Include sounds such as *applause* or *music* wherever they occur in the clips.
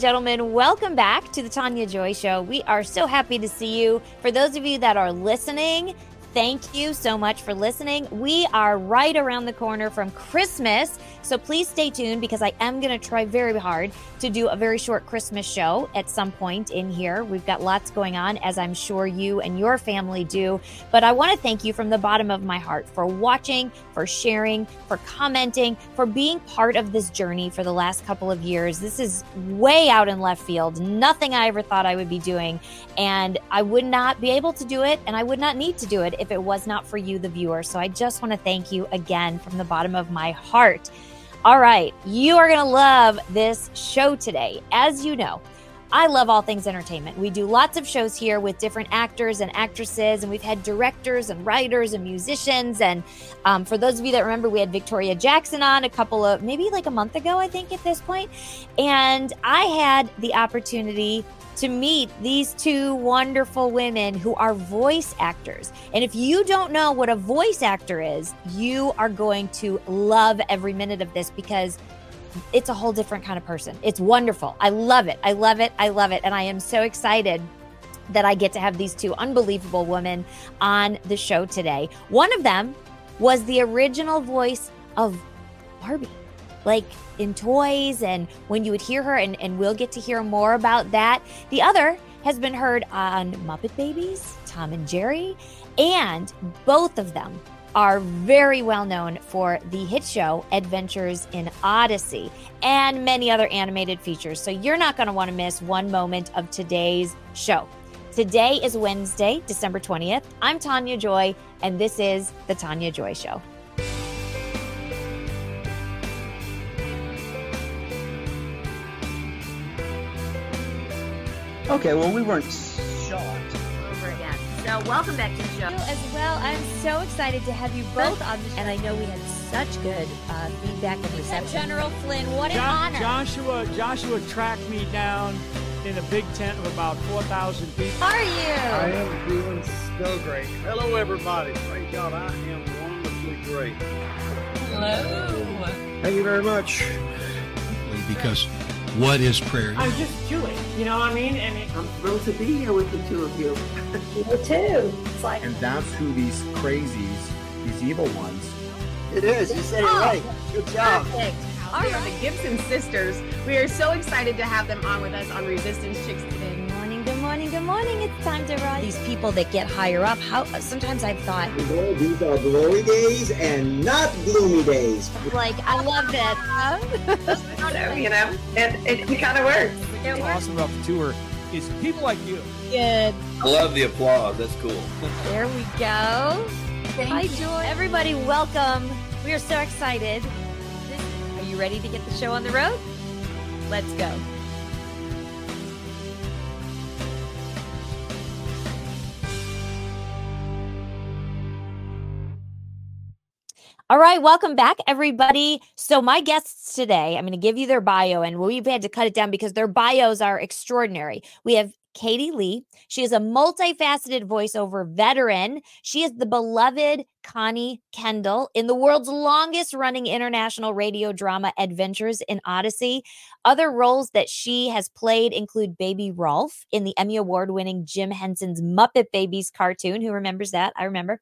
and gentlemen, welcome back to the Tania Joy Show. We are so happy to see you. For those of you that are listening, thank you so much for listening. We are right around the corner from Christmas. So please stay tuned because I am going to try very hard to do a very short Christmas show at some point in here. We've got lots going on, as I'm sure you and your family do. But I want to thank you from the bottom of my heart for watching, for sharing, for commenting, for being part of this journey for the last couple of years. This is way out in left field, nothing I ever thought I would be doing. And I would not be able to do it, and I would not need to do it if it was not for you, the viewer. So I just want to thank you again from the bottom of my heart. All right, you are going to love this show today. As you know, I love all things entertainment. We do lots of shows here with different actors and actresses, and we've had directors and writers and musicians. And um, for those of you that remember, we had Victoria Jackson on a couple of maybe like a month ago, I think, at this point. And I had the opportunity to meet these two wonderful women who are voice actors. And if you don't know what a voice actor is, you are going to love every minute of this because it's a whole different kind of person. It's wonderful. I love it. I love it. I love it. And I am so excited that I get to have these two unbelievable women on the show today. One of them was the original voice of Barbie like in toys and when you would hear her, and, and we'll get to hear more about that. The other has been heard on Muppet Babies, Tom and Jerry, and both of them are very well known for the hit show Adventures in Odyssey and many other animated features. So you're not going to want to miss one moment of today's show. Today is Wednesday, December 20th. I'm Tania Joy, and this is The Tania Joy Show. Okay, well, we weren't shot. Over. So, welcome back to the show as well. I'm so excited to have you both on the show. And I know we had such good uh, feedback and reception. General Flynn, what an Jo- honor. Joshua, Joshua tracked me down in a big tent of about 4,000 people. How are you? I you? am doing so great. Hello, everybody. Praise God, I am wonderfully great. Hello. Thank you very much. because what is prayer? I'm just Jewish, you know what I mean? And it, I'm thrilled to be here with the two of you. *laughs* You too. It's like and that's who these crazies, these evil ones, It is. You said it oh, right. Good job. Perfect. All They are the Gibson sisters. We are so excited to have them on with us on Resistance Chicks today. Good morning, good morning, good morning. It's time to rise. These people that get higher up, how sometimes I've thought, Well, these are glory days and not gloomy days. like, I love that. I you know, and it, it kind of works. What's awesome about the tour is people like you. Good. I love the applause. That's cool. There we go. Hi, Joy. Everybody, welcome. We are so excited. Are you ready to get the show on the road? Let's go. All right, welcome back, everybody. So, my guests today, I'm going to give you their bio, and we've had to cut it down because their bios are extraordinary. We have Katie Leigh. She is a multifaceted voiceover veteran. She is the beloved Connie Kendall in the world's longest running international radio drama, Adventures in Odyssey. Other roles that she has played include Baby Rolf in the Emmy Award winning Jim Henson's Muppet Babies cartoon. Who remembers that? I remember.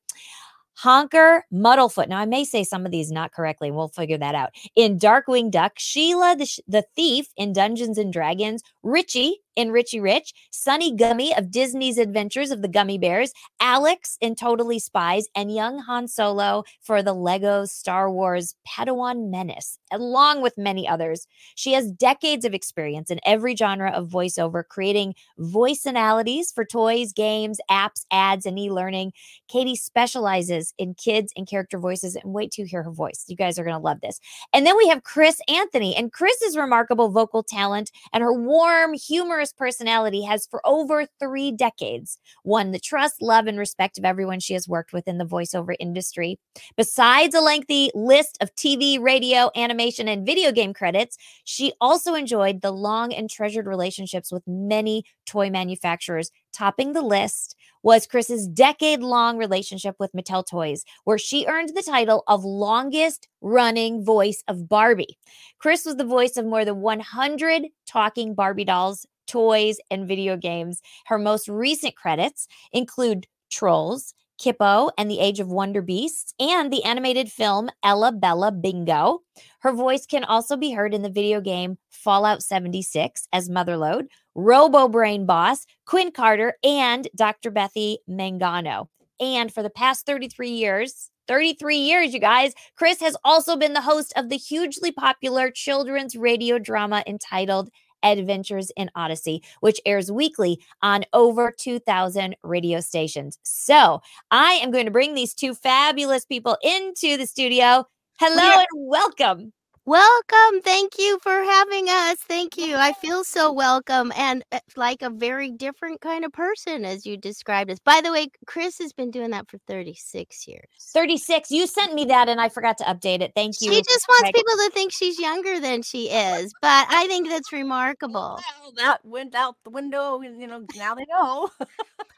Honker Muddlefoot. Now, I may say some of these not correctly. We'll figure that out. In Darkwing Duck, Sheila the, the Thief in Dungeons and Dragons, Richie in Richie Rich, Sunni Gummi of Disney's Adventures of the Gummi Bears, Alex in Totally Spies, and young Han Solo for the Lego Star Wars Padawan Menace, along with many others. She has decades of experience in every genre of voiceover, creating voice analogies for toys, games, apps, ads, and e learning. Katie specializes in kids and character voices, and wait to hear her voice. You guys are going to love this. And then we have Chris Anthony, and Chris's remarkable vocal talent and her warm, humorous personality has for over three decades won the trust, love, and respect of everyone she has worked with in the voiceover industry. Besides a lengthy list of TV, radio, animation, and video game credits, she also enjoyed the long and treasured relationships with many toy manufacturers, topping the list was Chris's decade long relationship with Mattel Toys, where she earned the title of longest running voice of Barbie. Chris was the voice of more than 100 talking Barbie dolls, toys, and video games. Her most recent credits include Trolls, Kippo and the Age of Wonder Beasts, and the animated film Ella Bella Bingo. Her voice can also be heard in the video game Fallout 76 as Motherlode, Robo Brain Boss, Quinn Carter, and Dr. Bethy Mangano. And for the past 33 years, 33 years, you guys, Chris has also been the host of the hugely popular children's radio drama entitled Adventures in Odyssey, which airs weekly on over 2,000 radio stations. So I am going to bring these two fabulous people into the studio. Hello yeah. and welcome. Welcome. Thank you for having us. Thank you. I *laughs* feel so welcome and uh, like a very different kind of person as you described us. By the way, Chris has been doing that for 36 years. 36. You sent me that and I forgot to update it. Thank you. She just wants people to think she's younger than she is, but I think that's remarkable. Well, that went out the window. You know, now they know.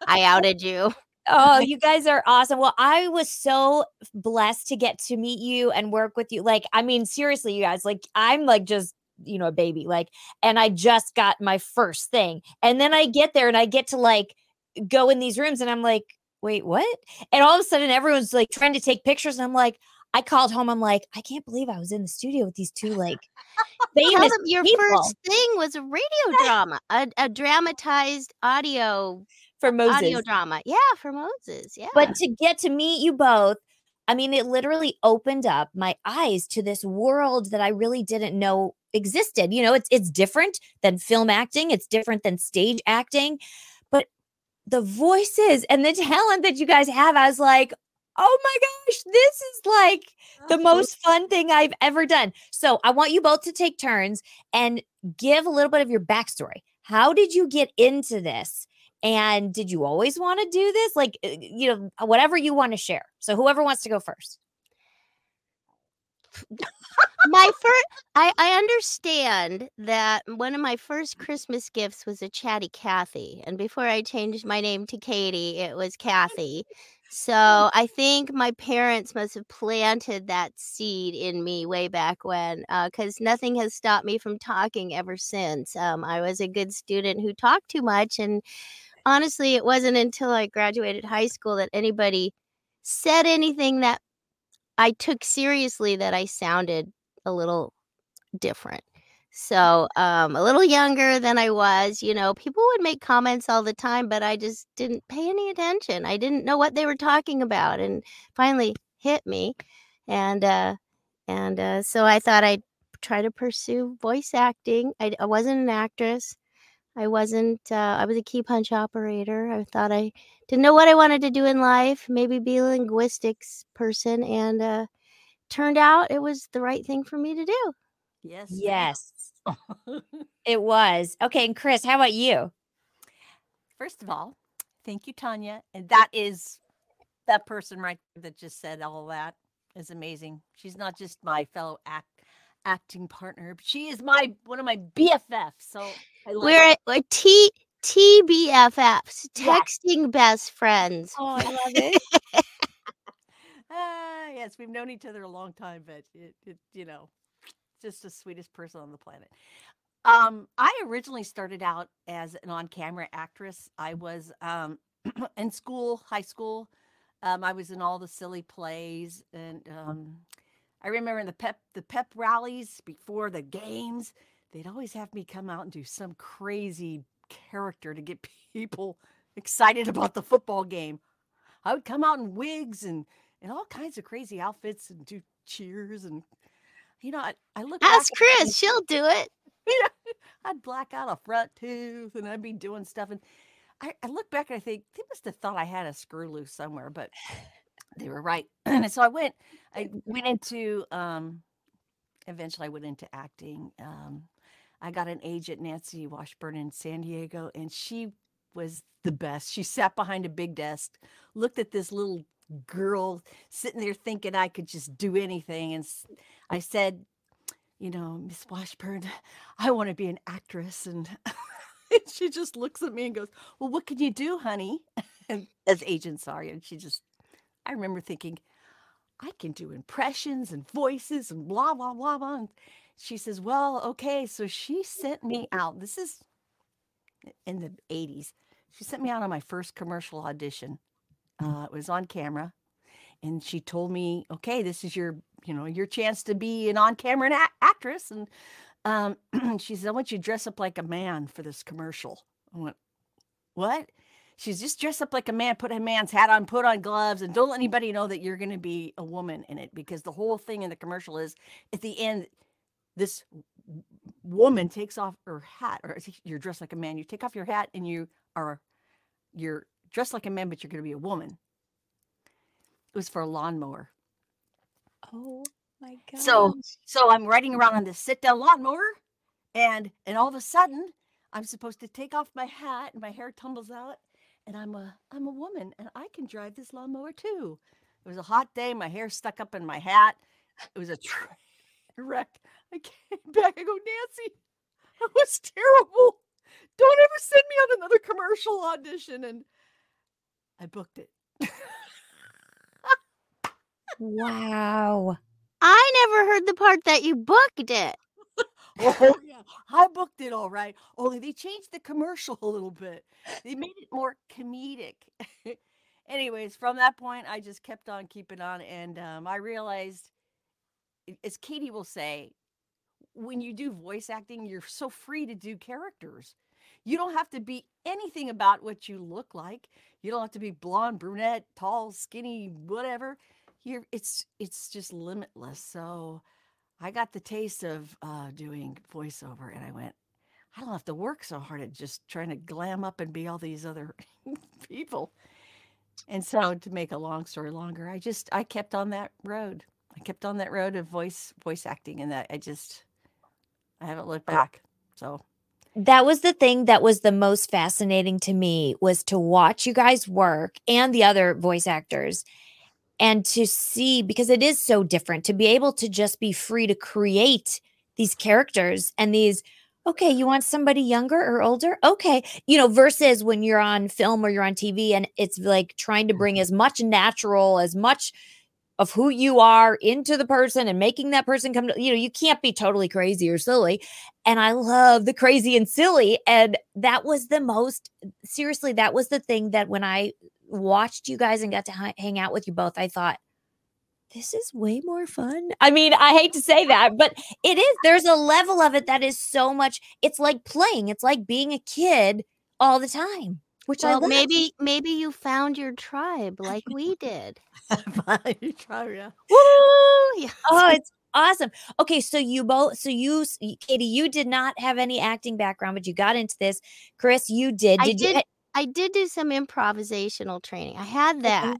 I outed you oh, *laughs* you guys are awesome. Well, I was so blessed to get to meet you and work with you. Like, I mean, seriously, you guys, like, I'm like just you know a baby like and i just got my first thing and then i get there and i get to like go in these rooms and i'm like wait what and all of a sudden everyone's like trying to take pictures and i'm like I called home. I'm like, I can't believe I was in the studio with these two like *laughs* famous Your people. first thing was a radio *laughs* drama, a, a dramatized audio for Moses. Audio drama. Yeah, for Moses. Yeah. But to get to meet you both, I mean, it literally opened up my eyes to this world that I really didn't know existed. You know, it's it's different than film acting, it's different than stage acting, but the voices and the talent that you guys have, I was like, oh my gosh, this is like the oh. most fun thing I've ever done. So I want you both to take turns and give a little bit of your backstory. How did you get into this? And did you always want to do this? Like, uh, you know, whatever you want to share. So, whoever wants to go first. my first, I, I understand that one of my first Christmas gifts was a Chatty Cathy. And before I changed my name to Katie, it was Kathy. So I think my parents must have planted that seed in me way back when, because uh, nothing has stopped me from talking ever since. Um, I was a good student who talked too much, and honestly, it wasn't until I graduated high school that anybody said anything that I took seriously that I sounded a little different. So, um, a little younger than I was, you know, people would make comments all the time, but I just didn't pay any attention. I didn't know what they were talking about, and finally hit me, and uh, and uh, so I thought I'd try to pursue voice acting. I, I wasn't an actress. I wasn't, uh, I was a key punch operator. I thought I didn't know what I wanted to do in life, maybe be a linguistics person. And uh, turned out it was the right thing for me to do. Yes. Yes. it was. Okay. And Chris, how about you? First of all, thank you, Tania. And that is that person right there that just said all that is amazing. She's not just my fellow act acting partner. She is my one of my BFFs. So we're a T TBFFs, texting best friends. Oh, I love it. uh, *laughs* yes, we've known each other a long time, but it, it, you know, just the sweetest person on the planet. Um, I originally started out as an on-camera actress. I was um, *clears throat* in school, high school. Um, I was in all the silly plays, and um, I remember in the pep the pep rallies before the games, they'd always have me come out and do some crazy character to get *laughs* people excited about the football game. I would come out in wigs and and all kinds of crazy outfits and do cheers and you know I, I look ask Chris, she'll do it. *laughs* Yeah, I'd black out a front tooth and I'd be doing stuff and I, I look back and I think they must have thought I had a screw loose somewhere, but they were right. *clears throat* and so I went, I went into, um, eventually I went into acting. Um, I got an agent, Nancy Washburn in San Diego, and she was the best. She sat behind a big desk, looked at this little girl sitting there thinking I could just do anything. And I said, you know, Miss Washburn, I want to be an actress. *laughs* And she just looks at me and goes, Well, what can you do, honey? as agents are. And she just, I remember thinking, I can do impressions and voices and blah, blah, blah, blah. And she says, Well, okay. So she sent me out. This is in the 80s. She sent me out on my first commercial audition. Uh, it was on camera. And she told me, okay, this is your, you know, your chance to be an on-camera a- actress. And um, *clears throat* she said, I want you to dress up like a man for this commercial. I went, what? She's just dress up like a man, put a man's hat on, put on gloves, and don't let anybody know that you're going to be a woman in it because the whole thing in the commercial is at the end, this woman takes off her hat, or you're dressed like a man. You take off your hat and you are you're dressed like a man, but you're going to be a woman. It was for a lawnmower. Oh my god! So so I'm riding around on this sit down lawnmower, and and all of a sudden I'm supposed to take off my hat and my hair tumbles out, and I'm a I'm a woman and I can drive this lawnmower too. It was a hot day. My hair stuck up in my hat. It was a *laughs* wreck. I came *laughs* back. I go, Nancy, that was terrible. Don't ever send me on another commercial audition. And I booked it. wow. I never heard the part that you booked it. *laughs* oh yeah, I booked it all right. Only they changed the commercial a little bit. They made it more comedic. *laughs* Anyways, from that point, I just kept on keeping on, and um, I realized, as Katie will say, when you do voice acting, you're so free to do characters. You don't have to be anything about what you look like. You don't have to be blonde, brunette, tall, skinny, whatever. You're it's it's just limitless. So I got the taste of uh, doing voiceover, and I went, I don't have to work so hard at just trying to glam up and be all these other *laughs* people. And so, to make a long story longer, I just I kept on that road. I kept on that road of voice voice acting, and that I just I haven't looked back. So. That was the thing that was the most fascinating to me was to watch you guys work and the other voice actors and to see because it is so different to be able to just be free to create these characters and these okay you want somebody younger or older? Okay you know versus when you're on film or you're on tv and it's like trying to bring mm-hmm. as much natural as much of who you are into the person and making that person come to, you know you can't be totally crazy or silly and i love the crazy and silly and that was the most seriously that was the thing that when i watched you guys and got to hang out with you both, I thought, this is way more fun. I mean, I hate to say that, but it is. There's a level of it that is so much. It's like playing. It's like being a kid all the time. Which well, I maybe maybe you found your tribe like we did. *laughs* tribe, yeah. Woo! Yeah. *laughs* Oh, it's awesome. Okay, so you both, so you, Katie, you did not have any acting background, but you got into this. Chris, you did. Did, I did you? Eh I did do some improvisational training. I had that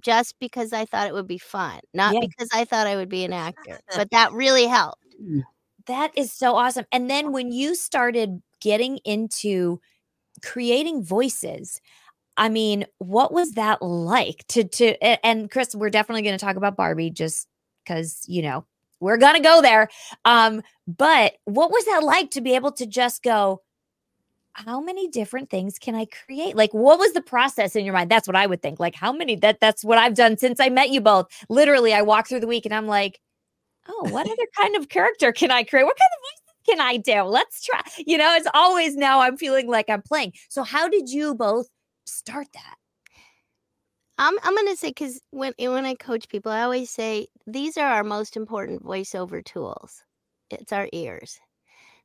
just because I thought it would be fun, not Yeah. because I thought I would be an actor. *laughs* But that really helped. Mm. That is so awesome. And then when you started getting into creating voices, I mean, what was that like to to and Chris, we're definitely going to talk about Barbie just cuz, you know, we're going to go there. Um, but what was that like to be able to just go how many different things can I create? Like what was the process in your mind? That's what I would think. Like how many that that's what I've done since I met you both. Literally, I walk through the week and I'm like, "Oh, what other kind of character can I create? What kind of can I do? Let's try." You know, it's always now I'm feeling like I'm playing. So how did you both start that? I'm I'm gonna say because when eh, when I coach people, I always say these are our most important voiceover tools. It's our ears.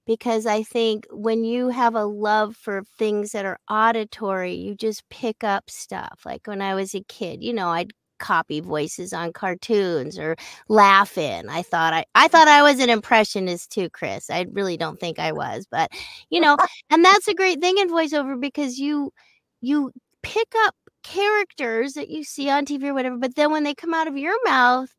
Because I think when you have a love for things that are auditory, you just pick up stuff. Like when I was a kid, you know, I'd copy voices on cartoons or Laugh-In. I thought I I thought I was an impressionist too, Chris. I really don't think I was, but you know, *laughs* and that's a great thing in voiceover because you you pick up characters that you see on TV or whatever, but then when they come out of your mouth,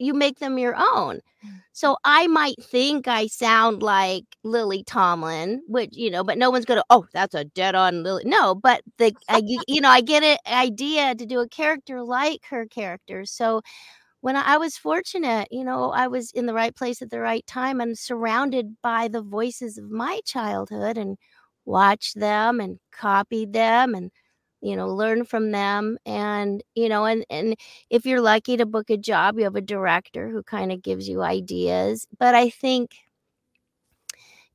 you make them your own. Mm. So I might think I sound like Lily Tomlin, which you know, but no one's gonna. Oh, that's a dead on Lily. No, but the I, you, you know, I get an idea to do a character like her character. So when I, I was fortunate, you know, I was in the right place at the right time and surrounded by the voices of my childhood and watched them and copied them and you know learn from them and you know and and if you're lucky to book a job you have a director who kind of gives you ideas but i think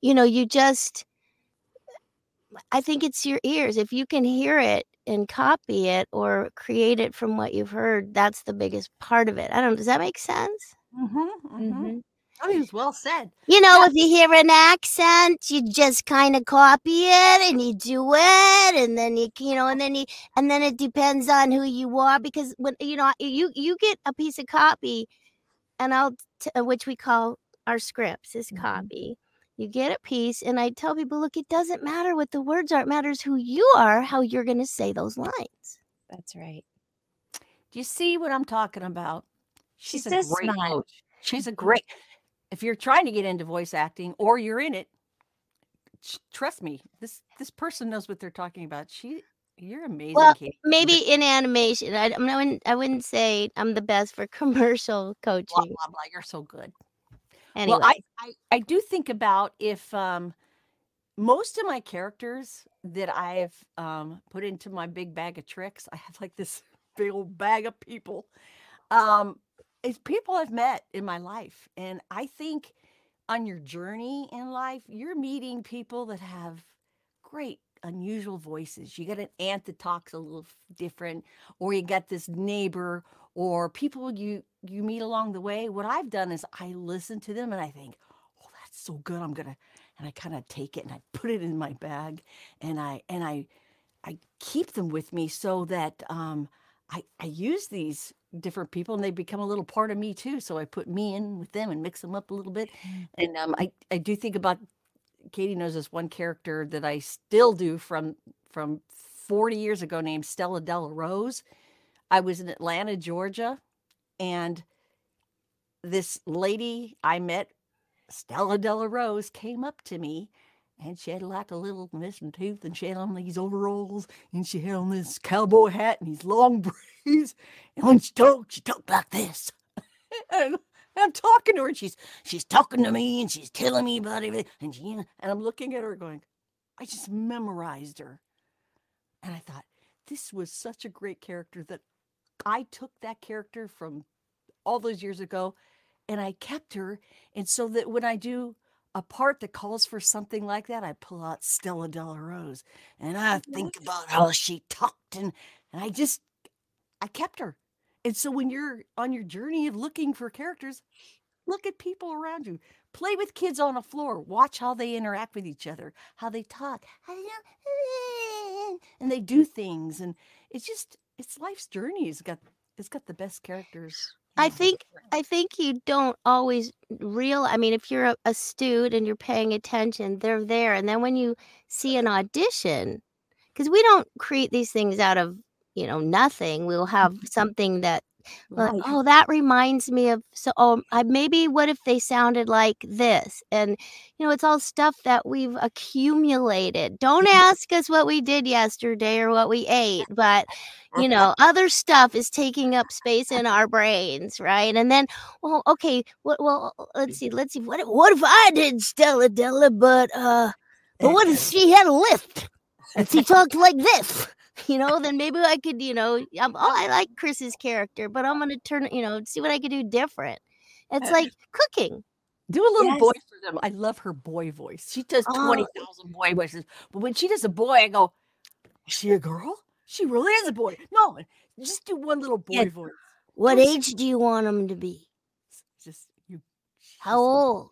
you know you just i think it's your ears. If you can hear it and copy it or create it from what you've heard that's the biggest part of it. I don't does that make sense? Mm-hmm, mm-hmm. I mean, it's well said. You know, yeah. if you hear an accent, you just kind of copy it and you do it, and then you, you know, and then you, and then it depends on who you are because when you know you you get a piece of copy, and I'll t- uh, which we call our scripts is mm-hmm. copy. You get a piece, and I tell people, look, it doesn't matter what the words are; it matters who you are, how you're going to say those lines. That's right. Do you see what I'm talking about? She's, She's a great smart. coach. She's a great if you're trying to get into voice acting or you're in it, trust me, this this person knows what they're talking about. She you're amazing. Well, Kate. maybe in animation. I, I, wouldn't, I wouldn't say I'm the best for *laughs* commercial coaching. Blah, blah, blah. You're so good. Anyway. Well, I, I, I do think about if um, most of my characters that I've um, put into my big bag of tricks, I have like this *laughs* big old bag of people. Um, it's people I've met in my life. And I think on your journey in life, you're meeting people that have great unusual voices. You got an aunt that talks a little different, or you got this neighbor or people you you meet along the way. What I've done is I listen to them and I think, "Oh, that's so good. I'm to and I kind of take it and I put it in my bag and I and I I keep them with me so that um I I use these different people and they become a little part of me too. So I put me in with them and mix them up a little bit. Mm. And um, I, I do think about Katie knows this one character that I still do from from 40 years ago named Stella Della Rose. I was in Atlanta, Georgia, and this lady I met, Stella Della Rose, came up to me and she had like a little missing tooth and she had on these overalls and she had on this cowboy hat and these long *laughs* braids. And when she talked, she talked like this. *laughs* and I'm talking to her and she's she's talking to me and she's telling me about everything. And she and I'm looking at her going, I just memorized her. And I thought, this was such a great character that I took that character from all those years ago and I kept her. And so that when I do a part that calls for something like that, I pull out Stella Della Rose and I oh, think about how she talked and, and I just I kept her. And so when you're on your journey of looking for characters, look at people around you. Play with kids on a floor. Watch how they interact with each other, how they talk, *laughs* and they do things. And it's just it's life's journey. It's got it's got the best characters. I think I think you don't always real. I mean, if you're a, a and you're paying attention, they're there. And then when you see an audition, because we don't create these things out of you know nothing, we'll have mm-hmm. something that like, oh, that reminds me of so. Oh, I, maybe what if they sounded like this? And you know, it's all stuff that we've accumulated. Don't mm-hmm. ask us what we did yesterday or what we ate, but you know, other stuff is taking up space in our brains, right? And then, well, okay, what? Well, let's see, let's see. What? What if I did Stella Della, but uh, but what if *laughs* she had a lift and she talked like this? You know, then maybe I could, you know, I'm, oh, I like Chris's character, but I'm going to turn, you know, see what I could do different. It's like cooking. Do a little yes. voice for them. I love her boy voice. She does 20,000 oh. boy voices. But when she does a boy, I go, is she a girl? She really is a boy. No, just do one little boy yeah. voice. What age do you want them to be? Just you. How old?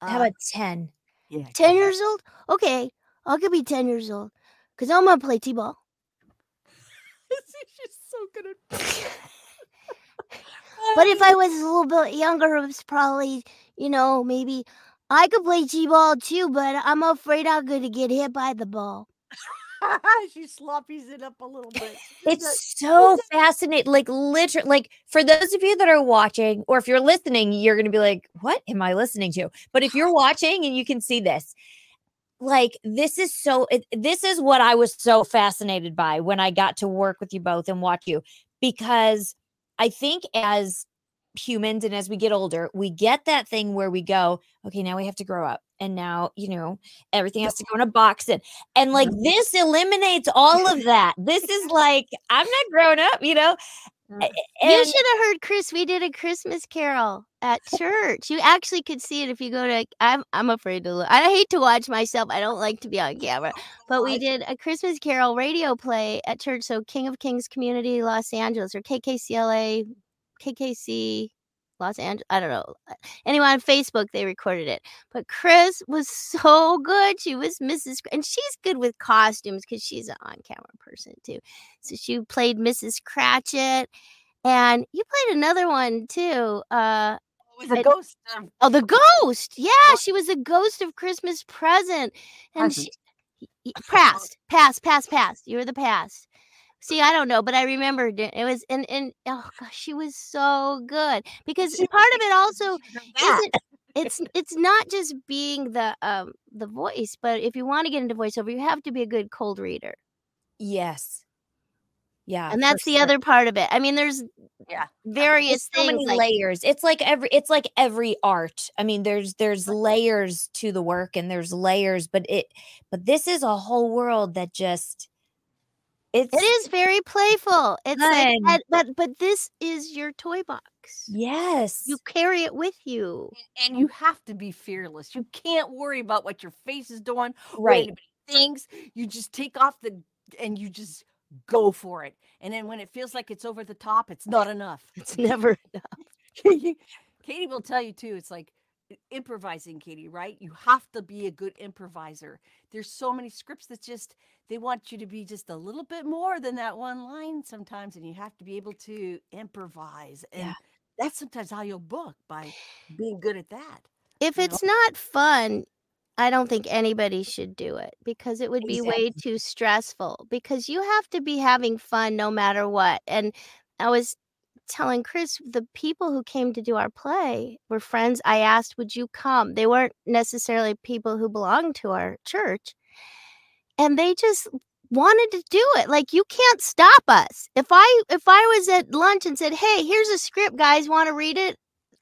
Uh, How about 10? Yeah. 10 years old? Okay. I could be 10 years old because I'm going to play T ball. *laughs* She's so good at. *laughs* but if I *laughs* was a little bit younger, it was probably, you know, maybe I could play T-ball too, but I'm afraid I'm going to get hit by the ball. she sloppies it up a little bit. It's so fascinating. Like literally, like for those of you that are watching, or if you're listening, you're gonna be like, "What am I listening to?" But if you're watching and you can see this, like this is so it, this is what I was so fascinated by when I got to work with you both and watch you because I think as humans and as we get older, we get that thing where we go, okay, now we have to grow up. And now, you know, everything has to go in a box. And, and like Mm-hmm. this eliminates all of that. This is like, I'm not grown up, you know? Mm. A- You should have heard Chris. We did a Christmas carol at church. You actually could see it if you go to. I'm I'm afraid to look. I hate to watch myself. I don't like to be on *laughs* camera. But we did a Christmas carol radio play at church. So King of Kings Community Los Angeles or KKCLA, KKC Los Angeles. I don't know. Anyway, on Facebook they recorded it. But Chris was so good. She was Mrs. And she's good with costumes because she's an on-camera person too. So she played Mrs. Cratchit, and you played another one too. Uh, It was a ghost. Of, oh, the ghost. Yeah, she was a ghost of Christmas present, and she, Present. y- past, past, past, past. You were the past. See, I don't know, but I remember it. Was and and oh gosh, she was so good because part of it *laughs* also isn't it's it's not just being the um the voice, but if you want to get into voiceover, you have to be a good cold reader. yes. Yeah. and that's the sure. other part of it. I mean, there's Yeah. various There's so things many like layers. It's like every it's like every art. I mean, there's there's layers to the work and there's layers, but it but this is a whole world that just it's it is very playful. It's like, Fun. and- but but this is your toy box. yes. You carry it with you. and you have to be fearless. You can't worry about what your face is doing, Right. anybody thinks. You just take off the and you just go for it. And then when it feels like it's over the top, it's not enough. *laughs* It's never enough. *laughs* Katie will tell you too. It's like improvising, Katie, right? You have to be a good improviser. There's so many scripts that just they want you to be just a little bit more than that one line sometimes, and you have to be able to improvise. And Yeah. that's sometimes how you'll book by being good at that. if you know? it's not fun, I don't think anybody should do it because it would be way too stressful because you have to be having fun no matter what. And I was telling Chris the people who came to do our play were friends I asked, "Would you come?" They weren't necessarily people who belonged to our church. And they just wanted to do it. Like you can't stop us. If I if I was at lunch and said, "Hey, here's a script, guys, want to read it?"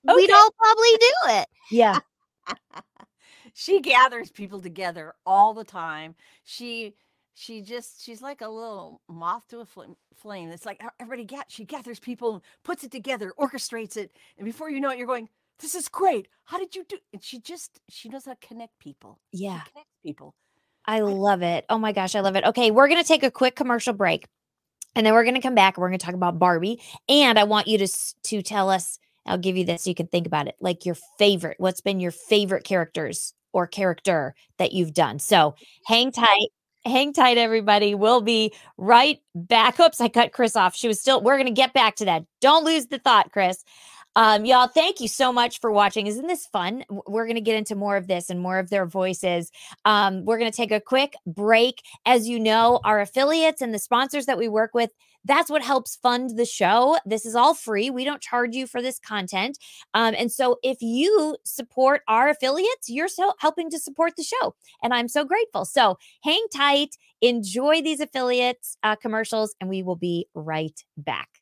Oh, We'd Okay. all probably do it. yeah. *laughs* she gathers people together all the time. She she just she's like a little moth to a flame. flame. It's like everybody get she gathers people, puts it together, orchestrates it, and before you know it, you're going, "This is great. How did you do?" And she just she knows how to connect people. Yeah. connects people. I love it. Oh my gosh, I love it. Okay, we're going to take a quick commercial break. And then we're going to come back and we're going to talk about Barbie. And I want you to to tell us I'll give you this so you can think about it. Like your favorite, what's been your favorite characters or character that you've done. So, hang tight. Hang tight everybody. We'll be right back. Oops, I cut Chris off. She was still we're going to get back to that. Don't lose the thought, Chris. Um, y'all, thank you so much for watching. Isn't this fun? We're going to get into more of this and more of their voices. Um, we're going to take a quick break. As you know, our affiliates and the sponsors that we work with, that's what helps fund the show. This is all free. We don't charge you for this content. Um, and so if you support our affiliates, you're so helping to support the show. And I'm so grateful. So hang tight, enjoy these affiliates uh, commercials, and we will be right back.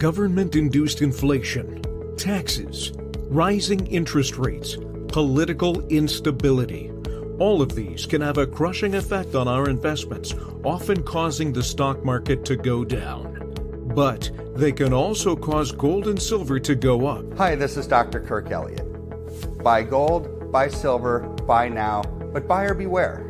Government induced inflation, taxes, rising interest rates, political instability. All of these can have a crushing effect on our investments, often causing the stock market to go down. But they can also cause gold and silver to go up. Hi, this is Dr. Kirk Elliott. Buy gold, buy silver, buy now, but buyer beware.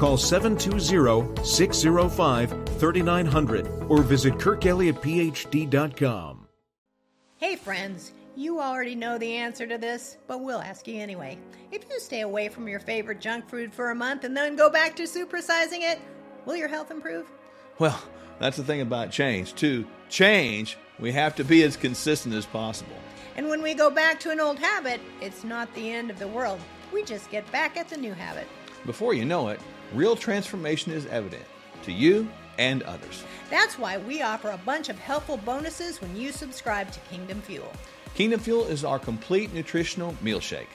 Call 720 605 3900 or visit kirkelliottphd.com. Hey, friends. You already know the answer to this, but we'll ask you anyway. If you stay away from your favorite junk food for a month and then go back to supersizing it, will your health improve? Well, that's the thing about change. To change, we have to be as consistent as possible. And when we go back to an old habit, it's not the end of the world. We just get back at the new habit. Before you know it, real transformation is evident to you and others. That's why we offer a bunch of helpful bonuses when you subscribe to Kingdom Fuel. Kingdom Fuel is our complete nutritional meal shake.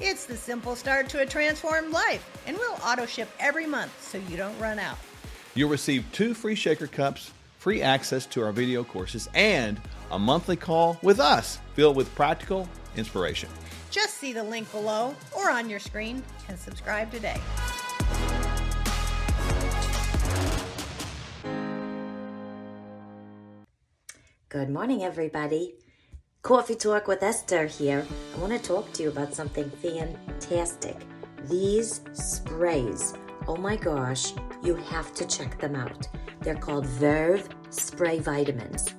It's the simple start to a transformed life, and we'll auto ship every month so you don't run out. You'll receive two free shaker cups, free access to our video courses, and a monthly call with us filled with practical inspiration. Just see the link below or on your screen and subscribe today. Good morning, everybody. Coffee Talk with Esther here. I want to talk to you about something fantastic. These sprays. Oh my gosh, you have to check them out. They're called Verve Spray Vitamins.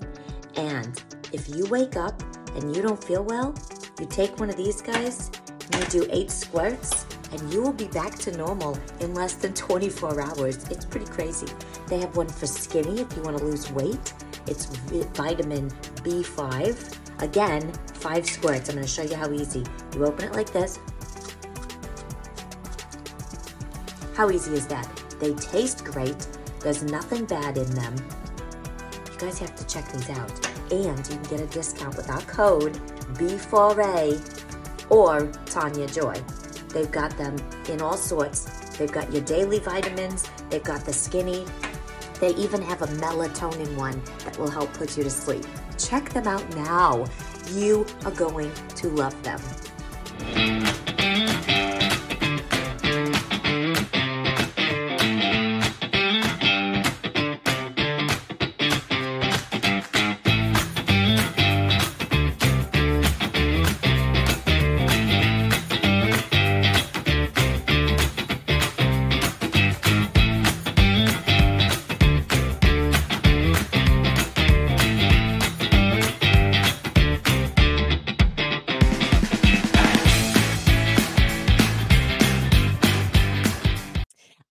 And if you wake up and you don't feel well, you take one of these guys you do eight squirts, and you will be back to normal in less than 24 hours. It's pretty crazy. They have one for skinny if you want to lose weight. It's vitamin B5. Again, five squirts. I'm going to show you how easy. You open it like this. How easy is that? They taste great. There's nothing bad in them. You guys have to check these out. And you can get a discount with our code B4A or Tania Joy. They've got them in all sorts. They've got your daily vitamins, they've got the skinny, they even have a melatonin one that will help put you to sleep. Check them out now. You are going to love them.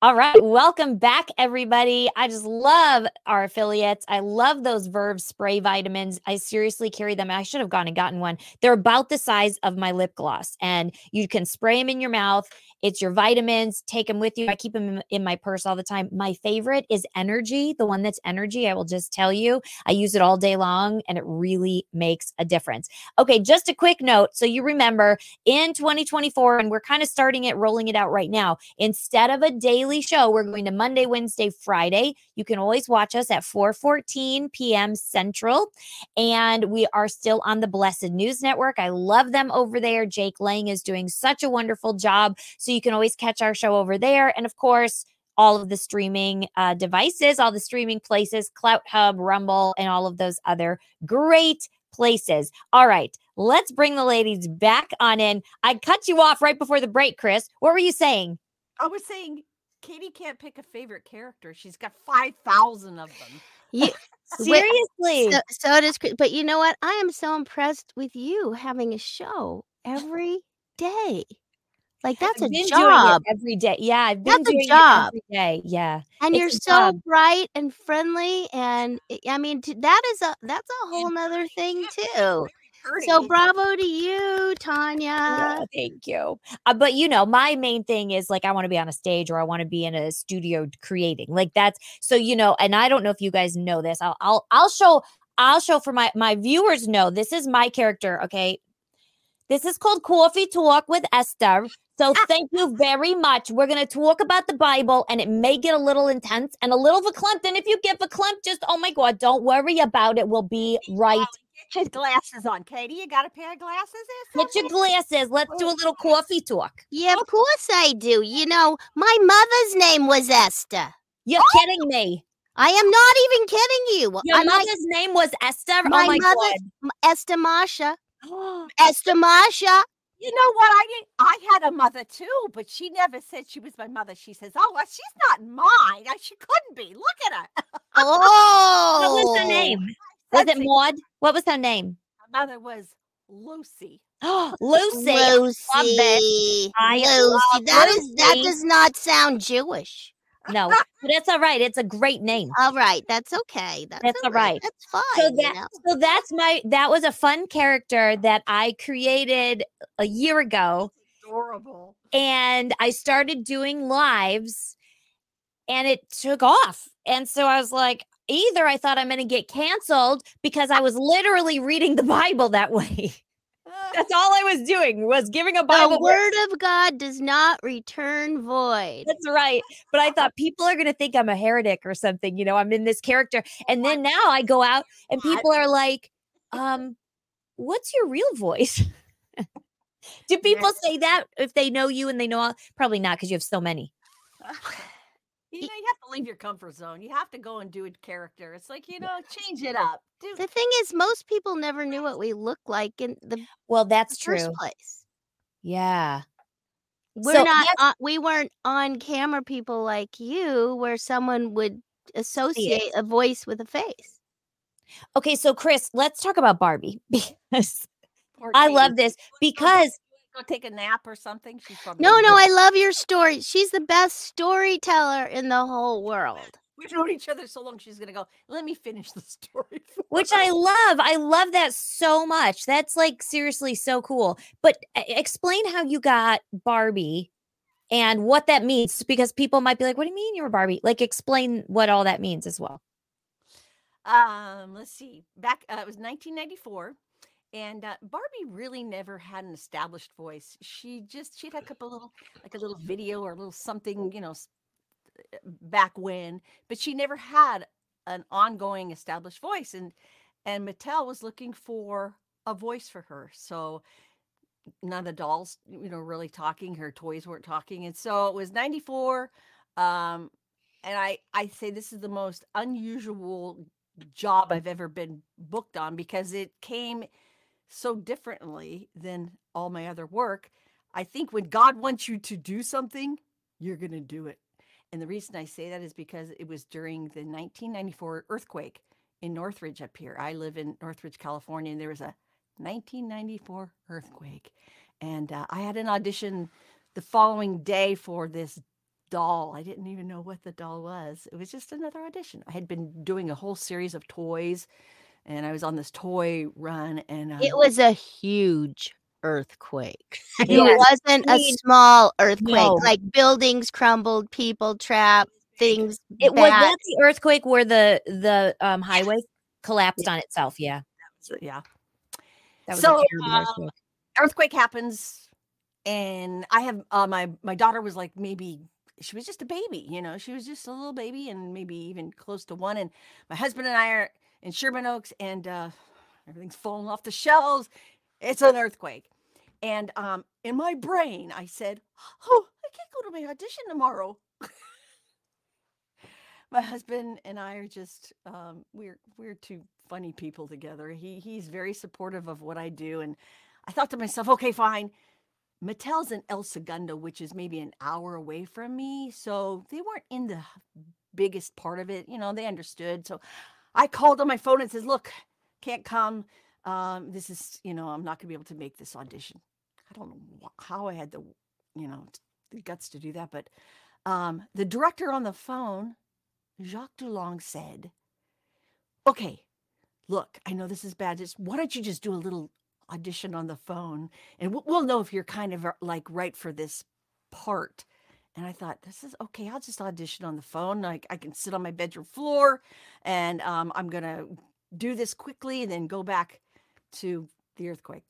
All right. Welcome back, everybody. I just love our affiliates. I love those Verve spray vitamins. I seriously carry them. I should have gone and gotten one. They're about the size of my lip gloss, and you can spray them in your mouth. It's your vitamins. Take them with you. I keep them in my purse all the time. My favorite is Energy, the one that's Energy. I will just tell you, I use it all day long and it really makes a difference. Okay, just a quick note. So you remember in 2024, and we're kind of starting it, rolling it out right now. Instead of a daily show, we're going to Monday, Wednesday, Friday. You can always watch us at 4:14 p.m. Central. And we are still on the Blessed News Network. I love them over there. Jake Lang is doing such a wonderful job. So you can always catch our show over there. And of course, all of the streaming uh, devices, all the streaming places, CloutHub, Rumble, and all of those other great places. All right, let's bring the ladies back on in. I cut you off right before the break, Chris. What were you saying? I was saying Katie can't pick a favorite character. She's got 5,000 of them. You, *laughs* Seriously. So, so does, Chris- but you know what? I am so impressed with you having a show every day. Like that's I've a been doing it job. every day. Yeah, I've been That's a job. it every day. Yeah. And It's you're so job. bright and friendly, and I- I mean t- that is a that's a whole nother thing too. So bravo to you, Tania. Yeah, thank you. Uh, but you know, my main thing is like I want to be on a stage or I want to be in a studio creating. Like that's so you know, and I don't know if you guys know this. I'll I'll I'll show I'll show for my my viewers know this is my character, okay? This is called Coffee Talk with Esther. So thank you very much. We're going to talk about the Bible and it may get a little intense and a little verklempt. And if you get verklempt, just, oh my God, don't worry about it. We'll be right. Get your glasses on, Katie. You got a pair of glasses there? Get your glasses. Let's do a oh, little coffee talk. Yeah, of course I do. You know, my mother's name was Esther. You're oh! kidding me. I am not even kidding you. Your I- my- mother's name was Esther. my oh my mother, God. Esther Masha. Oh, *gasps* Esther Masha. You know what? I did. I had a mother too, but she never said she was my mother. She says, "Oh, well, she's not mine. I- She couldn't be. Look at her." Oh, *laughs* *laughs* What was her name? Was it Maud? What was her name? Her mother was Lucy. *gasps* Lucy. Love Lucy. it. I Lucy. love That is that Lucy. does not sound Jewish. no, but that's all right. It's a great name. All right, that's okay. That's, That's all right. That's fine. So you know? so that's my that was a fun character that I created a year ago Adorable. and I started doing lives and it took off. And so I was like, either I thought I'm going to get canceled because I was literally reading the *laughs* Bible that way. That's all I was doing was giving a Bible. the word of God does not return void. That's right. But I thought people are going to think I'm a heretic or something. You know, I'm in this character. And then now I go out and people are like, um, what's your real voice? *laughs* Do people say that if they know you and they know all? Probably not because you have so many. *laughs* You know, you have to leave your comfort zone. You have to go and do a character. It's like, you know, change it up. Do The thing is, most people never knew what we looked like in the Well, that's first true. place. Yeah. We're So not. that's- On, we weren't on camera people like you, where someone would associate a voice with a face. Okay, so Chris, let's talk about Barbie *laughs* because Poor I love this because go take a nap or something. She's probably No, no, I love your story. She's the best storyteller in the whole world. *laughs* We've known each other so long. She's gonna go. Let me finish the *laughs* story. which. I love. I love that so much. That's like seriously so cool. But explain how you got Barbie and what that means because people might be like, "What do you mean you're a Barbie?" Like explain what all that means as well. Um, let's see. Back uh, it was 1994, and uh, Barbie really never had an established voice. She just she'd had a couple little like a little video or a little something, you know, uh, back when, but she never had an ongoing established voice. And and Mattel was looking for a voice for her. So none of the dolls, you know, really talking. Her toys weren't talking, and so it was 94. Um, and I I say this is the most unusual job I've ever been booked on because it came so differently than all my other work. I think when God wants you to do something, you're going to do it. And the reason I say that is because it was during the 1994 earthquake in Northridge up here. I live in Northridge, California, and there was a 1994 earthquake. And uh, I had an audition the following day for this doll. I didn't even know what the doll was. It was just another audition. I had been doing a whole series of toys and I was on this toy run and um, It was a huge earthquake. *laughs* It Yes. wasn't a small earthquake. no. Like buildings crumbled, people trapped, things. It was that the earthquake where the the um highway collapsed on itself. Yeah, yeah. that was So, um, earthquake. earthquake happens and I have uh, my my daughter was like maybe she was just a baby, you know, she was just a little baby and maybe even close to one and my husband and I are in Sherman Oaks and uh everything's falling off the shelves. It's an earthquake. And um in my brain I said, "Oh, I can't go to my audition tomorrow." *laughs* my husband and I are just um, we're we're two funny people together. He he's very supportive of what I do, and I thought to myself, okay, fine. Mattel's in El Segundo, which is maybe an hour away from me, so they weren't in the biggest part of it. You know, they understood. So I called on my phone and says, "Look, can't come. Um, this is you know, I'm not going to be able to make this audition. I don't know how I had the you know the guts to do that, but um, the director on the phone." Jacques Dulong said, Okay, look, I know this is bad. Just why don't you just do a little audition on the phone and we'll, we'll know if you're kind of uh, like right for this part. And I thought, this is okay. I'll just audition on the phone. Like I can sit on my bedroom floor and um, I'm going to do this quickly and then go back to the earthquake.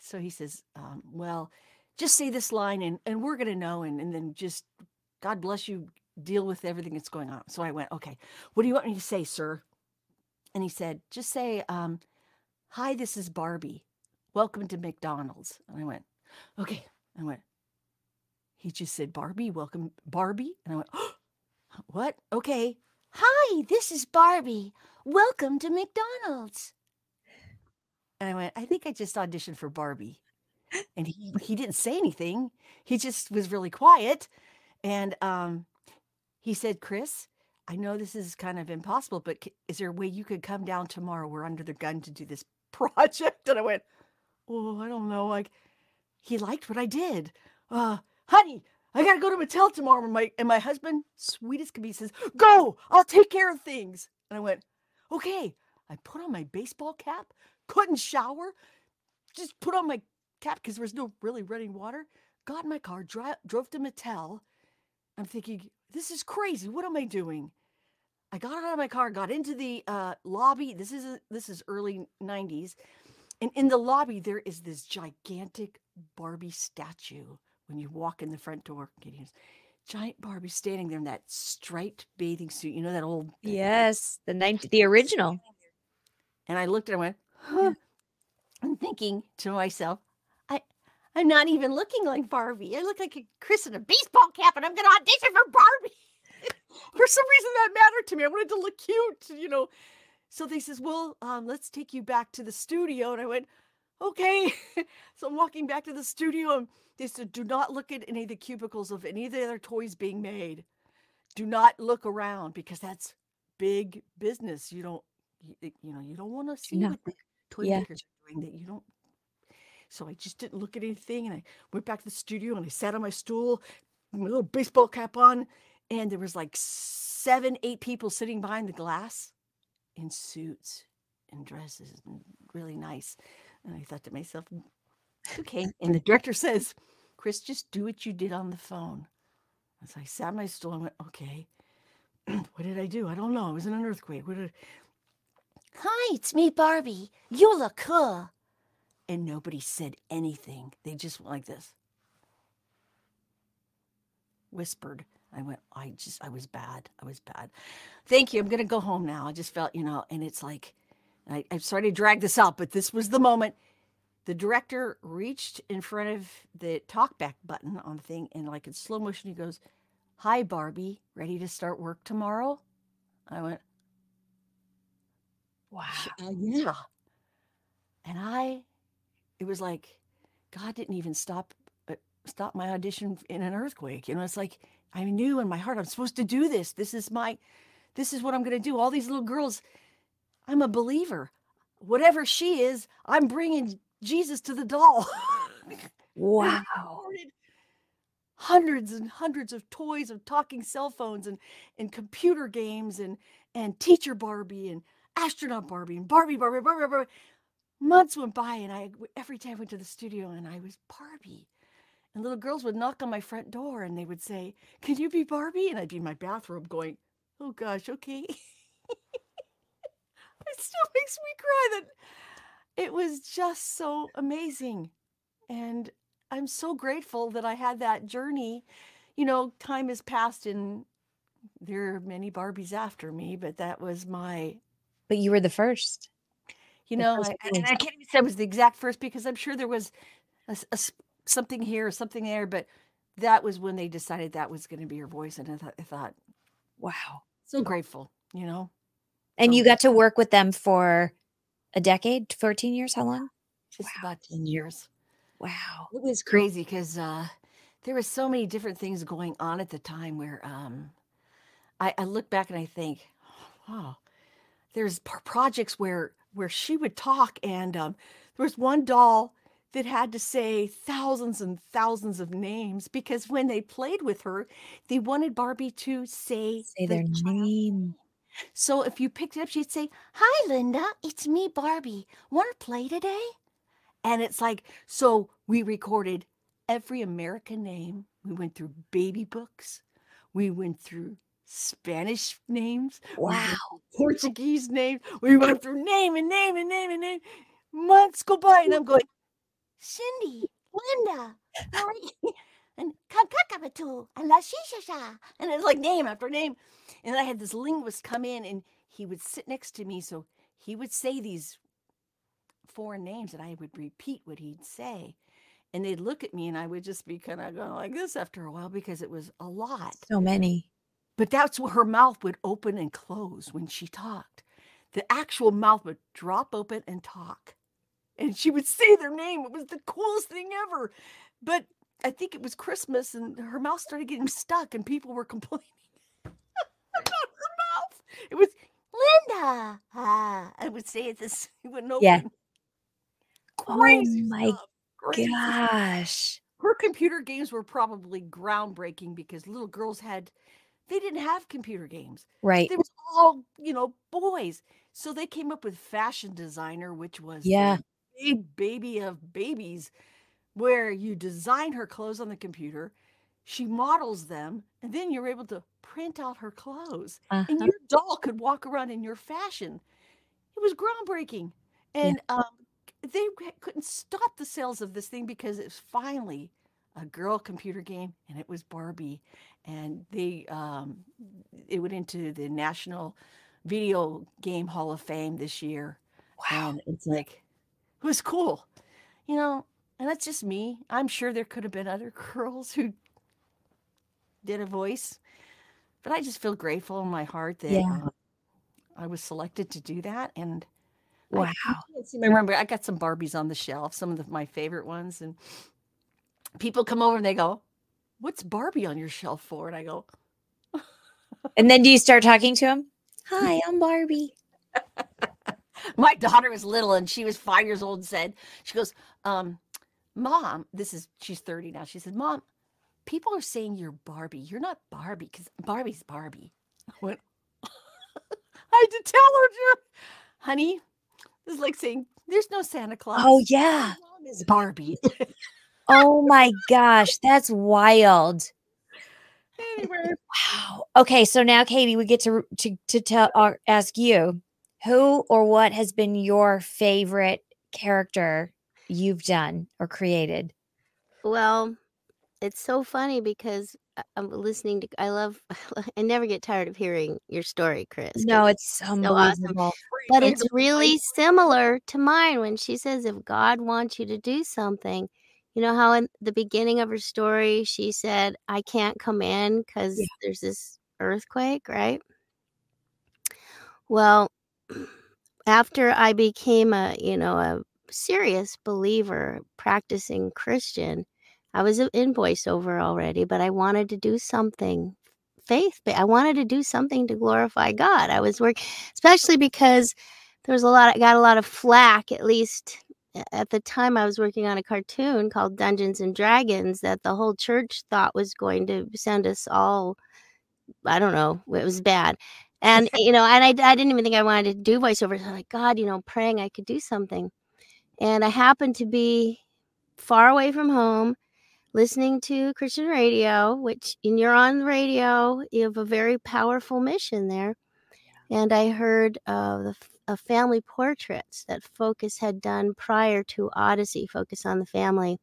So he says, um, Well, just say this line and, and we're going to know. And, and then just, God bless you, deal with everything that's going on. So I went, okay, what do you want me to say, sir? And he said, just say, um, hi, this is Barbie. Welcome to McDonald's. And I went, okay. I went, he just said, Barbie, welcome, Barbie. And I went, what? Okay. Hi, this is Barbie. Welcome to McDonald's. And I went, I think I just auditioned for Barbie. And he, he didn't say anything. He just was really quiet. And um, he said, Chris, I know this is kind of impossible, but is there a way you could come down tomorrow? We're under the gun to do this *laughs* project. And I went, Oh, I don't know. Like, he liked what I did. Uh, honey, I gotta go to Mattel tomorrow. And my and my husband, sweet as can be, says, Go, I'll take care of things. And I went, Okay. I put on my baseball cap, couldn't shower, just put on my cap because there was no really running water. Got in my car, drove to Mattel. I'm thinking, this is crazy. What am I doing? I got out of my car, got into the uh, lobby. This is this is early '90s, and in the lobby there is this gigantic Barbie statue. When you walk in the front door, get here's giant Barbie standing there in that striped bathing suit. You know that old yes, the 90, the original. And I looked and I went, huh. I'm thinking to myself, I I'm not even looking like Barbie. I look like a Chris in a baseball cap, and I'm gonna audition for Barbie. *laughs* for some reason that mattered to me. I wanted to look cute, you know. So they says, "Well, um, let's take you back to the studio." And I went, "Okay." *laughs* so I'm walking back to the studio, and they said, "Do not look at any of the cubicles of any of the other toys being made. Do not look around because that's big business. You don't, you, you know, you don't want to see No. what the toy Yeah. makers are doing that you don't." So I just didn't look at anything, and I went back to the studio and I sat on my stool, my little baseball cap on, and there was like seven, eight people sitting behind the glass in suits and dresses and really nice. And I thought to myself, "Mm, okay. *laughs* And the director says, Chris, just do what you did on the phone. And so I sat on my stool, and went, okay. *clears throat* what did I do? I don't know. It was in an earthquake. What did Hi, it's me, Barbie. You look cool. And nobody said anything. They just went like this. Whispered. I went, I just, I was bad. I was bad. Thank you. I'm going to go home now. I just felt, you know, and it's like, I, I'm sorry to drag this out, but this was the moment. The director reached in front of the talkback button on the thing and, like in slow motion, he goes, Hi, Barbie. Ready to start work tomorrow? I went, Wow. uh, yeah. And I, it was like, God didn't even stop uh, stop my audition in an earthquake. You know, it's like I knew in my heart I'm supposed to do this. This is my, this is what I'm going to do. All these little girls, I'm a believer. Whatever she is, I'm bringing Jesus to the doll. *laughs* Wow. hundreds and hundreds of toys of talking cell phones and and computer games and and teacher Barbie and astronaut Barbie and Barbie Barbie Barbie Barbie. Months went by and I every time I went to the studio and I was Barbie. And little girls would knock on my front door and they would say, "Can you be Barbie?" And I'd be in my bathrobe going, "Oh gosh, okay." *laughs* it still *laughs* makes me cry that it was just so amazing. And I'm so grateful that I had that journey. You know, time has passed and there are many Barbies after me, but that was my, But you were the first. you The know, first I, and. I can't even say it was the exact first because I'm sure there was a a something here, or something there, but that was when they decided that was going to be your voice. And I thought, I thought, Wow. so grateful, you know? And So- you got to work with them for a decade, 14 years? How long? just about 10 years. Wow. It was crazy because uh, there were so many different things going on at the time where um, I, I look back and I think, wow, there's p- projects where where she would talk and um, there was one doll that had to say thousands and thousands of names because when they played with her, they wanted Barbie to say, Say the their child's name. So if you picked it up, she'd say, Hi, Linda, it's me, Barbie. Want to play today? And it's like, so we recorded every American name. We went through baby books. We went through Spanish names. Wow. Portuguese names. We went through name and name and name and name. Months go by, and I'm going, Cindy, Linda, *laughs* and Kakakabatu, and La Shisha. And it's like name after name. And I had this linguist come in and he would sit next to me. So he would say these foreign names and I would repeat what he'd say. And they'd look at me and I would just be kind of going like this after a while because it was a lot. So many. But that's where her mouth would open and close when she talked. The actual mouth would drop open and talk. And she would say their name. It was the coolest thing ever. But I think it was Christmas and her mouth started getting stuck and people were *laughs* complaining *laughs* about her mouth. It was Linda. Ah, I would say it this *laughs* it wouldn't open. Yeah. Crazy oh my stuff. Crazy stuff. gosh. Her computer games were probably groundbreaking because little girls had they didn't have computer games. Right. They were all, you know, boys. So they came up with fashion designer, which was Yeah. big baby of babies, where you design her clothes on the computer, she models them, and then you're able to print out her clothes. And Uh-huh. your doll could walk around in your fashion. It was groundbreaking. And um, they couldn't stop the sales of this thing because it's finally a girl computer game and it was Barbie. And they um, it went into the National Video Game Hall of Fame this year. Wow. And it's like it was cool. You know, and that's just me. I'm sure there could have been other *laughs* girls who did a voice. But I just feel grateful in my heart that Yeah. uh, I was selected to do that. And I- Wow. *laughs* I, to remember. I got some Barbies on the shelf, some of the, my favorite ones. And people come over and they go, What's Barbie on your shelf for? And I go, *laughs* And then do you start talking to him? Hi, I'm Barbie. My daughter was little and she was five years old and said, She goes, um, Mom, this is, she's 30 now. She said, Mom, people are saying you're Barbie. You're not Barbie because Barbie's Barbie. I went, *laughs* I had to tell her, honey, this is like saying there's no Santa Claus. Oh yeah. Mom is Barbie. *laughs* Oh my gosh, that's wild. anyway, Wow. Okay, so now Katie, we get to to to tell or ask you who or what has been your favorite character you've done or created. Well, it's so funny because I- I'm listening to. I love. *laughs* I never get tired of hearing your story, Chris. No, it's so awesome. But it's really similar to mine when she says, if God wants you to do something, you know how in the beginning of her story, she said, I can't come in because there's this earthquake, right? Well, *clears throat* after I became a, you know, a serious believer, practicing Christian, I was in voiceover already, but I wanted to do something faith but I wanted to do something to glorify God. I was working especially because there was a lot I got a lot of flack at least at the time I was working on a cartoon called Dungeons and Dragons that the whole church thought was going to send us all I don't know, it was bad. And *laughs* you know, and I, I didn't even think I wanted to do voiceovers. I'm like, God, you know, praying I could do something. And I happened to be far away from home listening to Christian radio, which and you're on radio, you have a very powerful mission there. And I heard uh, the family portraits that Focus had done prior to Odyssey, Focus on the Family.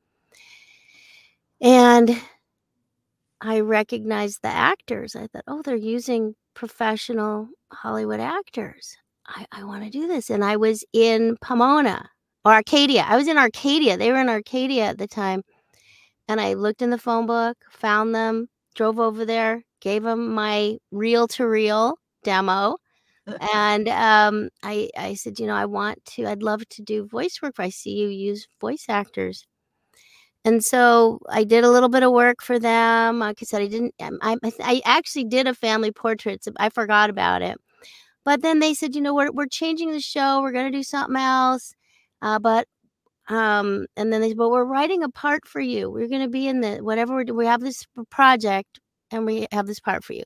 And I recognized the actors. I thought, oh, they're using professional Hollywood actors. I, I want to do this. And I was in Pomona or Arcadia. I was in Arcadia. They were in Arcadia at the time. And I looked in the phone book, found them, drove over there, gave them my reel to reel demo. *laughs* and um, I, I said, you know, I want to, I'd love to do voice work. If I see you use voice actors. And so I did a little bit of work for them. Like I said, I didn't, um, I, I I actually did a family portrait. So I forgot about it. But then they said, you know, we're, we're changing the show. We're going to do something else. Uh, but, um, and then they said, but we're writing a part for you. We're going to be in the, whatever we're, we have this project and we have this part for you.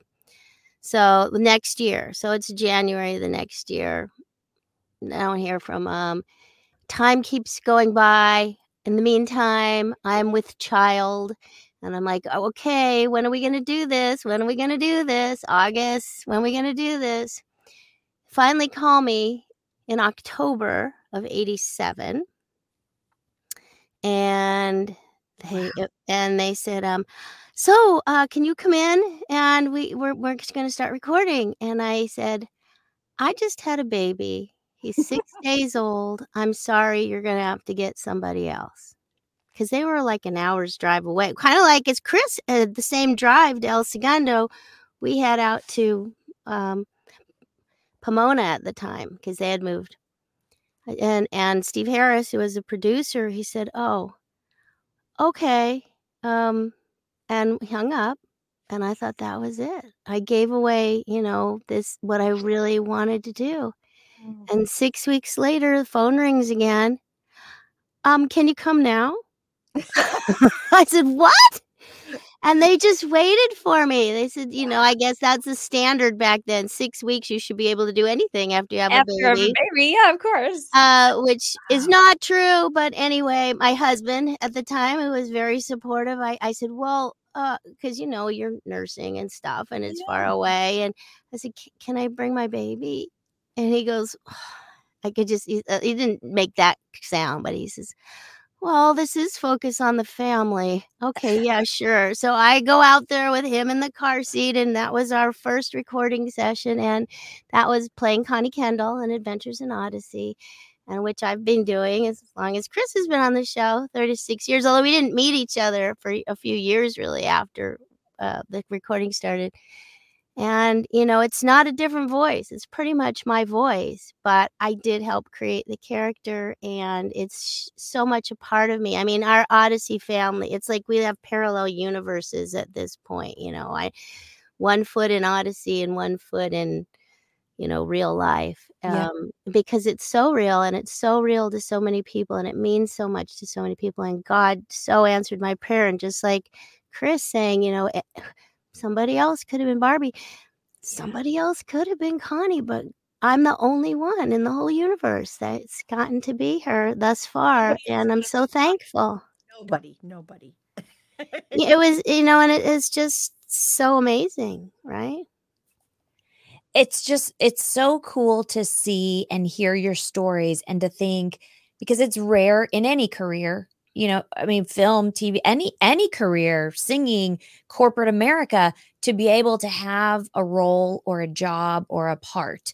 So next year. So it's January the next year. I don't hear from um time keeps going by. In the meantime, I'm with child and I'm like, oh, okay, when are we going to do this? When are we going to do this? August, when are we going to do this? Finally, call me in October of 87. And they and they said, um, so uh, can you come in and we we're, we're just going to start recording? And I said, I just had a baby. He's six *laughs* days old. I'm sorry, you're going to have to get somebody else. Because they were like an hour's drive away. Kind of like as Chris had the same drive to El Segundo, we had out to um, Pomona at the time because they had moved. And and Steve Harris, who was a producer, he said, "Oh, okay," um, and hung up. And I thought that was it. I gave away, you know, this what I really wanted to do. And six weeks later, the phone rings again. Um, can you come now? *laughs* I said, What? And they just waited for me. They said, you know, I guess that's the standard back then. Six weeks, you should be able to do anything after you have After a baby. a baby, yeah, of course. Uh, which is not true. But anyway, my husband at the time, who was very supportive, I, I said, well, because you know you're nursing and stuff, and it's far away, and I said, can I bring my baby? And he goes, *sighs* I could just. He, uh, he didn't make that sound, but he says, well, this is focus on the family. Okay, *laughs* yeah, sure. So I go out there with him in the car seat, and that was our first recording session. And that was playing Connie Kendall and Adventures in Odyssey, and which I've been doing as long as Chris has been on the show 36 years, although we didn't meet each other for a few years really after uh, the recording started. And, you know, it's not a different voice. It's pretty much my voice, but I did help create the character and it's so much a part of me. I mean, our Odyssey family, it's like we have parallel universes at this point, you know. I one foot in Odyssey and one foot in, you know, real life. Yeah. Um because it's so real and it's so real to so many people and it means so much to so many people and God so answered my prayer and just like Chris saying, you know, eh, somebody else could have been Barbie. Somebody else could have been Connie, but I'm the only one in the whole universe that's gotten to be her thus far. And I'm so thankful. Nobody, nobody. *laughs* It was, you know, and it is just so amazing, right? it's just it's so cool to see and hear your stories and to think because it's rare in any career you know i mean film tv any any career singing corporate america to be able to have a role or a job or a part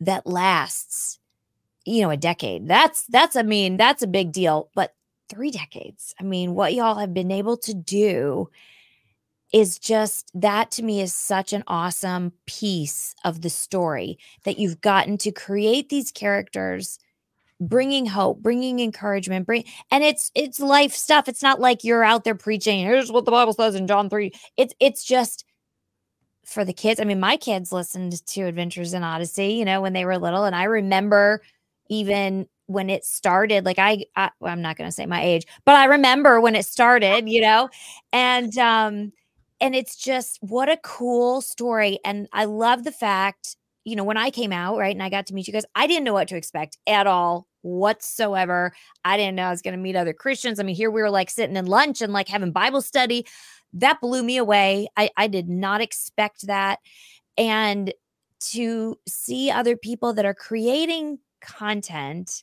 that lasts you know a decade. That's that's i mean that's a big deal but 3 decades. I mean what y'all have been able to do is just that to me is such an awesome piece of the story that you've gotten to create these characters bringing hope bringing encouragement bring and it's it's life stuff. It's not like you're out there preaching here's what the bible says in john 3 it's it's just for the kids. I mean my kids listened to adventures in odyssey you know when they were little and i remember even when it started like i, I well, i'm not going to say my age but i remember when it started you know? And um and it's just what a cool story. And i love the fact you know when i came out right and i got to meet you guys i didn't know what to expect at all whatsoever. I didn't know i was going to meet other christians. I mean here we were like sitting in lunch and like having bible study. That blew me away. I i did not expect that. And to see other people that are creating content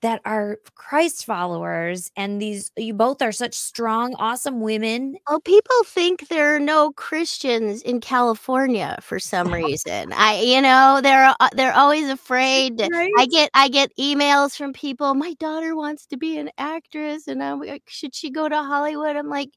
that are Christ followers and these you both are such strong awesome women Well, people think there are no Christians in California for some reason. I, you know, they're uh, they're always afraid. to- I get I get emails from people. My daughter wants to be an actress, and I'm like, should she go to Hollywood? I'm like,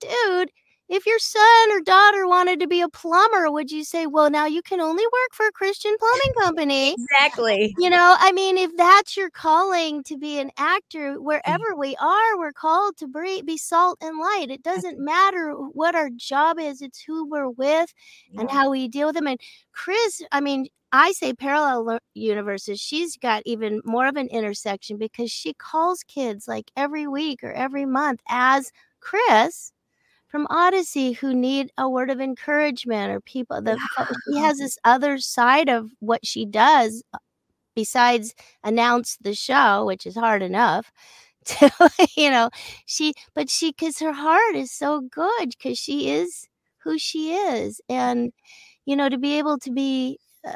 dude. If your son or daughter wanted to be a plumber, would you say, well, now you can only work for a Christian plumbing company? exactly You know, I mean, if that's your calling to be an actor, mm-hmm. wherever we are, we're called to be, be salt and light. It doesn't matter what our job is, it's who we're with and how we deal with them. And Chris, I mean, I say parallel universes. She's got even more of an intersection because she calls kids like every week or every month as Chris from Odyssey who need a word of encouragement or people that she has *laughs* this other side of what she does uh, besides announce the show, which is hard enough. *laughs* To, you know, she, but she, because her heart is so good, because she is who she is. And, you know, to be able to be, uh,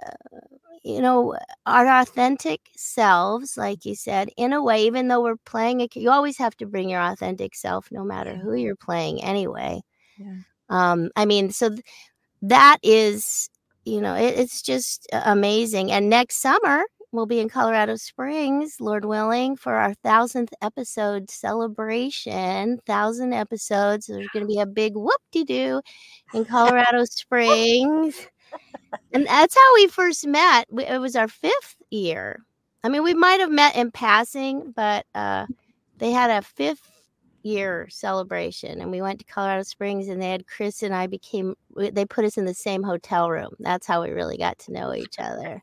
you know, our authentic selves, like you said, in a way, even though we're playing a, you always have to bring your authentic self no matter who you're playing anyway. Yeah. Um, I mean, so th- that is, you know, it, it's just amazing. And next summer, we'll be in Colorado Springs, Lord willing, for our thousandth episode celebration. Thousand episodes. There's going to be a big whoop de doo in *laughs* Colorado Springs. And that's how we first met. We- It was our fifth year. I mean, we might have met in passing, but uh, they had a fifth year celebration and we went to Colorado Springs and they had Chris and I became they put us in the same hotel room. That's how we really got to know each other.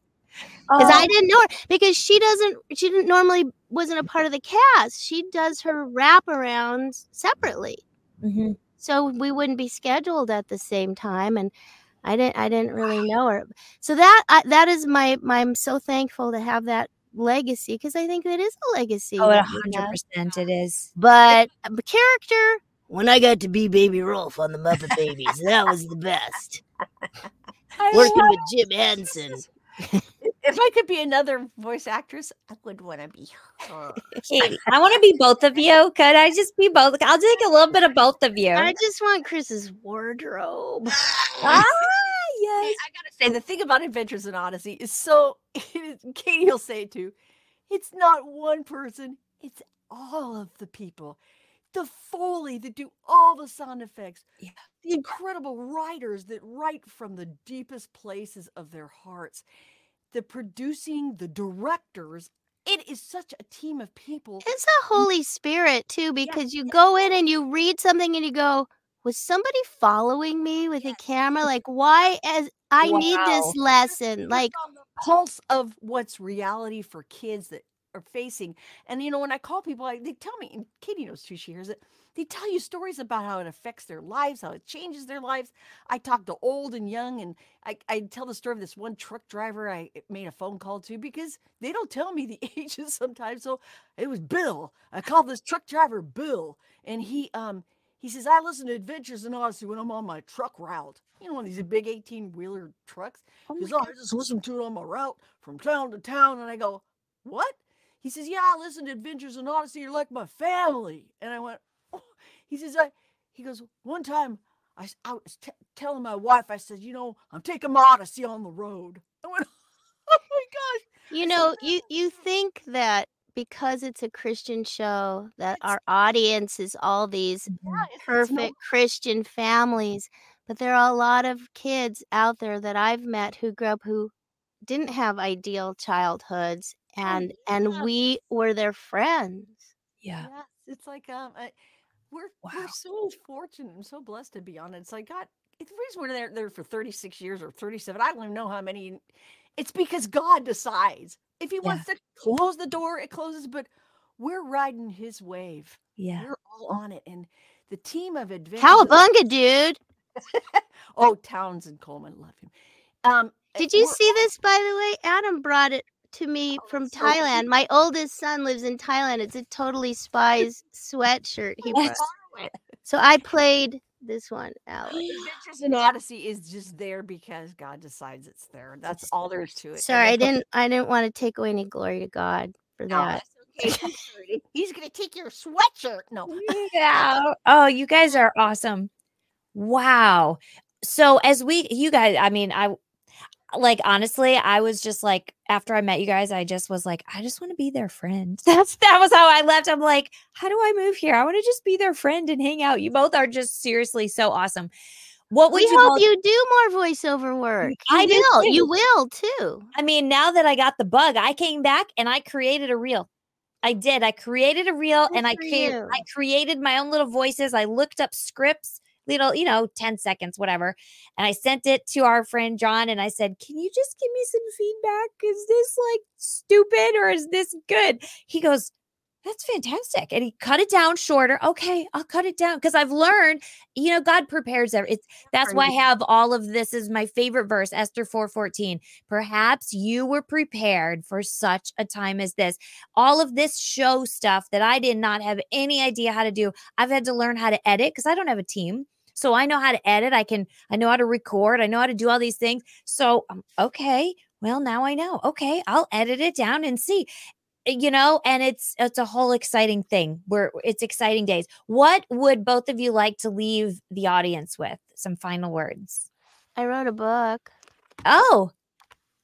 because I Oh. didn't know her because she doesn't she didn't normally wasn't a part of the cast. She does her wraparounds separately, Mm-hmm. so we wouldn't be scheduled at the same time, and I didn't I didn't really know her. So that I, that is my, my I'm so thankful to have that legacy because I think it is a legacy. Oh, a 100 percent it is. But uh, a character when I got to be Baby Rowlf on the Muppet Babies, that was the best. *laughs* Working with Jim Henson. *laughs* If I could be another voice actress, I would want to be her. *laughs* Katie, I want to be both of you. Could I just be both? I'll take a little bit of both of you. I just want Chris's wardrobe. ah, *laughs* Hey, I gotta say, the thing about Adventures in Odyssey is so. *laughs* Katie will say it too. It's not one person; it's all of the people. The foley that do all the sound effects. Yeah. The incredible writers that write from the deepest places of their hearts. The producing, the directors. It is such a team of people. It's a Holy Spirit too, because you go in and you read something and you go, "Was somebody following me with a camera? Like, why? As I need this Wow. lesson. Like, on the pulse of what's reality for kids that are facing. And you know, when I call people, I, they tell me, and Katie knows too, she hears it. They tell you stories about how it affects their lives, how it changes their lives. I talk to old and young, and I, I tell the story of this one truck driver I made a phone call to because they don't tell me the *laughs* ages sometimes. So it was Bill. I called this truck driver Bill, and he um he says I listen to Adventures in Odyssey when I'm on my truck route. You know, one of these big 18 wheeler trucks. He goes, oh, I just listen to it on my route from town to town. And I go, What? He says, Yeah, I listen to Adventures in Odyssey. You're like my family. And I went, oh. He says, I, he goes, One time I, I was t- telling my wife, I said, You know, I'm taking my Odyssey on the road. *laughs* I went, Oh my gosh. you know, you you think that because it's a Christian show that our audience is all these Yeah, it's- it's no- perfect Christian families, but there are a lot of kids out there that I've met who grew up who didn't have ideal childhoods and and yeah. we were their friends. Yeah. Yes, it's like um, I, we're we're so fortunate and so blessed to be on it. It's like God, the reason we're there there for thirty six years or thirty seven. I don't even know how many. It's because God decides if He wants to close the door, it closes. But we're riding His wave. Yeah. we're all on it, and the team of adventure. Cowabunga, dude. *laughs* oh, Townsend Coleman, love him. Um, Did you see this by the way? Adam brought it to me oh, from so Thailand. My oldest son lives in Thailand. It's a totally *laughs* spies sweatshirt he brought. So I played this one, Alex. *gasps* Adventures in Odyssey is just there because God decides it's there. That's all there is to it. Sorry, I didn't I didn't want to take away any glory to God for No, that. okay. He's. He's gonna take your sweatshirt. No. *laughs* *laughs* Yeah. Oh, you guys are awesome. Wow. So as we you guys, I mean, I like honestly, I was just like after I met you guys, I just was like, I just want to be their friend. *laughs* That's that was how I left. I'm like, how do I move here? I want to just be their friend and hang out. You both are just seriously so awesome. What would We you hope both- you do more voiceover mm, work. You I do will. You will too. I mean, now that I got the bug, I came back and I created a reel. I did. I created a reel and I came. I created my own little voices. I looked up scripts, little, you know, 10 seconds, whatever. And I sent it to our friend John and I said, Can you just give me some feedback? Is this like stupid or is this good? He goes, That's fantastic. And he cut it down shorter. Okay, I'll cut it down because I've learned, you know, God prepares every it's that's why I have all of this is my favorite verse, Esther 4:14. Perhaps you were prepared for such a time as this. All of this show stuff that I did not have any idea how to do. I've had to learn how to edit because I don't have a team. So I know how to edit. I can, I know how to record. I know how to do all these things. So, um, okay, well, now I know. Okay, I'll edit it down and see you know and it's it's a whole exciting thing where it's exciting days what would both of you like to leave the audience with some final words I wrote a book. oh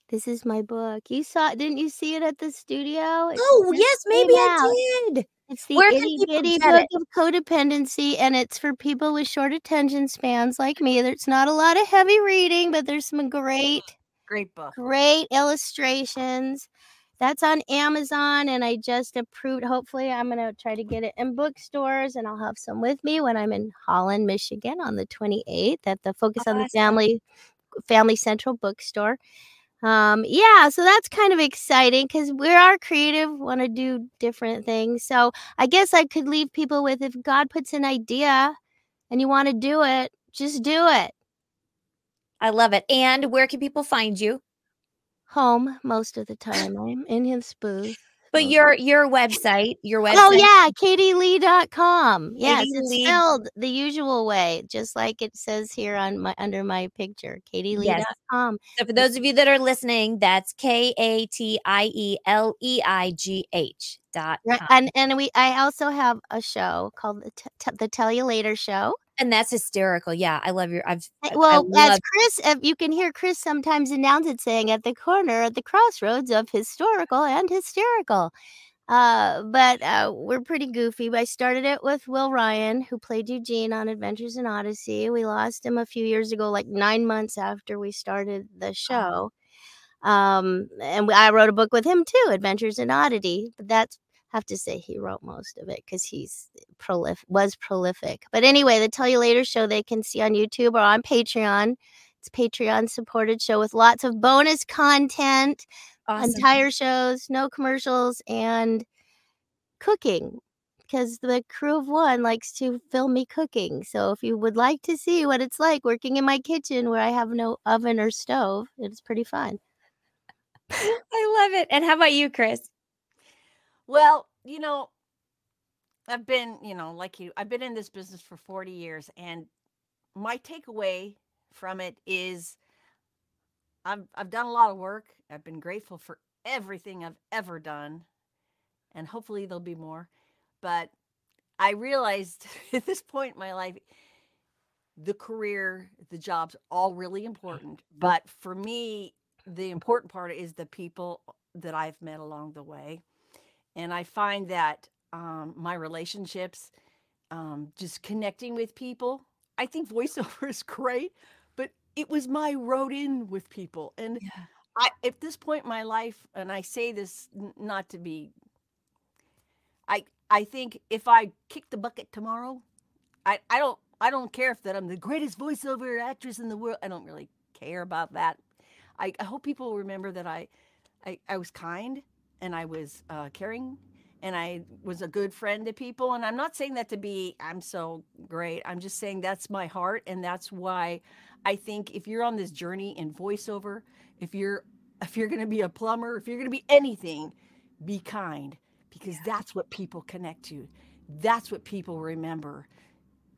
This is my book. You saw didn't you see it at the studio? Oh yes maybe i did It's the Where itty bitty book it? of codependency, and it's for people with short attention spans like me. There's not a lot of heavy reading, but there's some great, Great book. great illustrations. That's on Amazon, and I just approved. Hopefully, I'm going to try to get it in bookstores, and I'll have some with me when I'm in Holland, Michigan on the 28th at the Focus on the Family Family Central Bookstore. Um yeah so that's kind of exciting because we are creative want to do different things so i guess i could leave people with if god puts an idea and you want to do it just do it I love it. And where can people find you? home most of the time i'm in his booth But your your website, your oh, website. Oh yeah, katieleigh.com. Yes, Katie it's Lee. spelled the usual way, just like it says here on my under my picture. katieleigh.com. So for those of you that are listening, that's K A T I E L E I G H dot com. And and we I also have a show called the, T- T- the Tell You Later Show. And that's hysterical. Yeah, I love your. I've I- I Well, as Chris, uh, you can hear Chris sometimes announce it saying at the corner at the crossroads of historical and hysterical. Uh, but uh, we're pretty goofy. I started it with Will Ryan, who played Eugene on Adventures in Odyssey. We lost him a few years ago, like nine months after we started the show. Um, and we- I wrote a book with him too, Adventures in Oddity. But that's have to say he wrote most of it because he's prolific was prolific. But anyway, the Tell You Later show they can see on YouTube or on Patreon. It's a Patreon supported show with lots of bonus content, Awesome. entire shows, no commercials, and cooking. Because the crew of one likes to film me cooking. So if you would like to see what it's like working in my kitchen where I have no oven or stove, it's pretty fun. I love it. And how about you, Chris? Well, you know, I've been, you know, like you, I've been in this business for 40 years, and my takeaway from it is I've I've done a lot of work. I've been grateful for everything I've ever done, and hopefully there'll be more. But I realized *laughs* at this point in my life, the career, the jobs, all really important. But for me, the important part is the people that I've met along the way. And I find that um, my relationships, um, just connecting with people, I think voiceover *laughs* is great, but it was my road in with people. And I, at this point in my life, and I say this n- not to be, I, I think if I kick the bucket tomorrow, I, I don't, I don't care if that I'm the greatest voiceover actress in the world. I don't really care about that. I, I hope people remember that I, I, I was kind and I was uh, caring and I was a good friend to people. And I'm not saying that to be, I'm so great. I'm just saying that's my heart. And that's why I think if you're on this journey in voiceover, if you're, if you're going to be a plumber, if you're going to be anything, be kind because that's what people connect to. That's what people remember.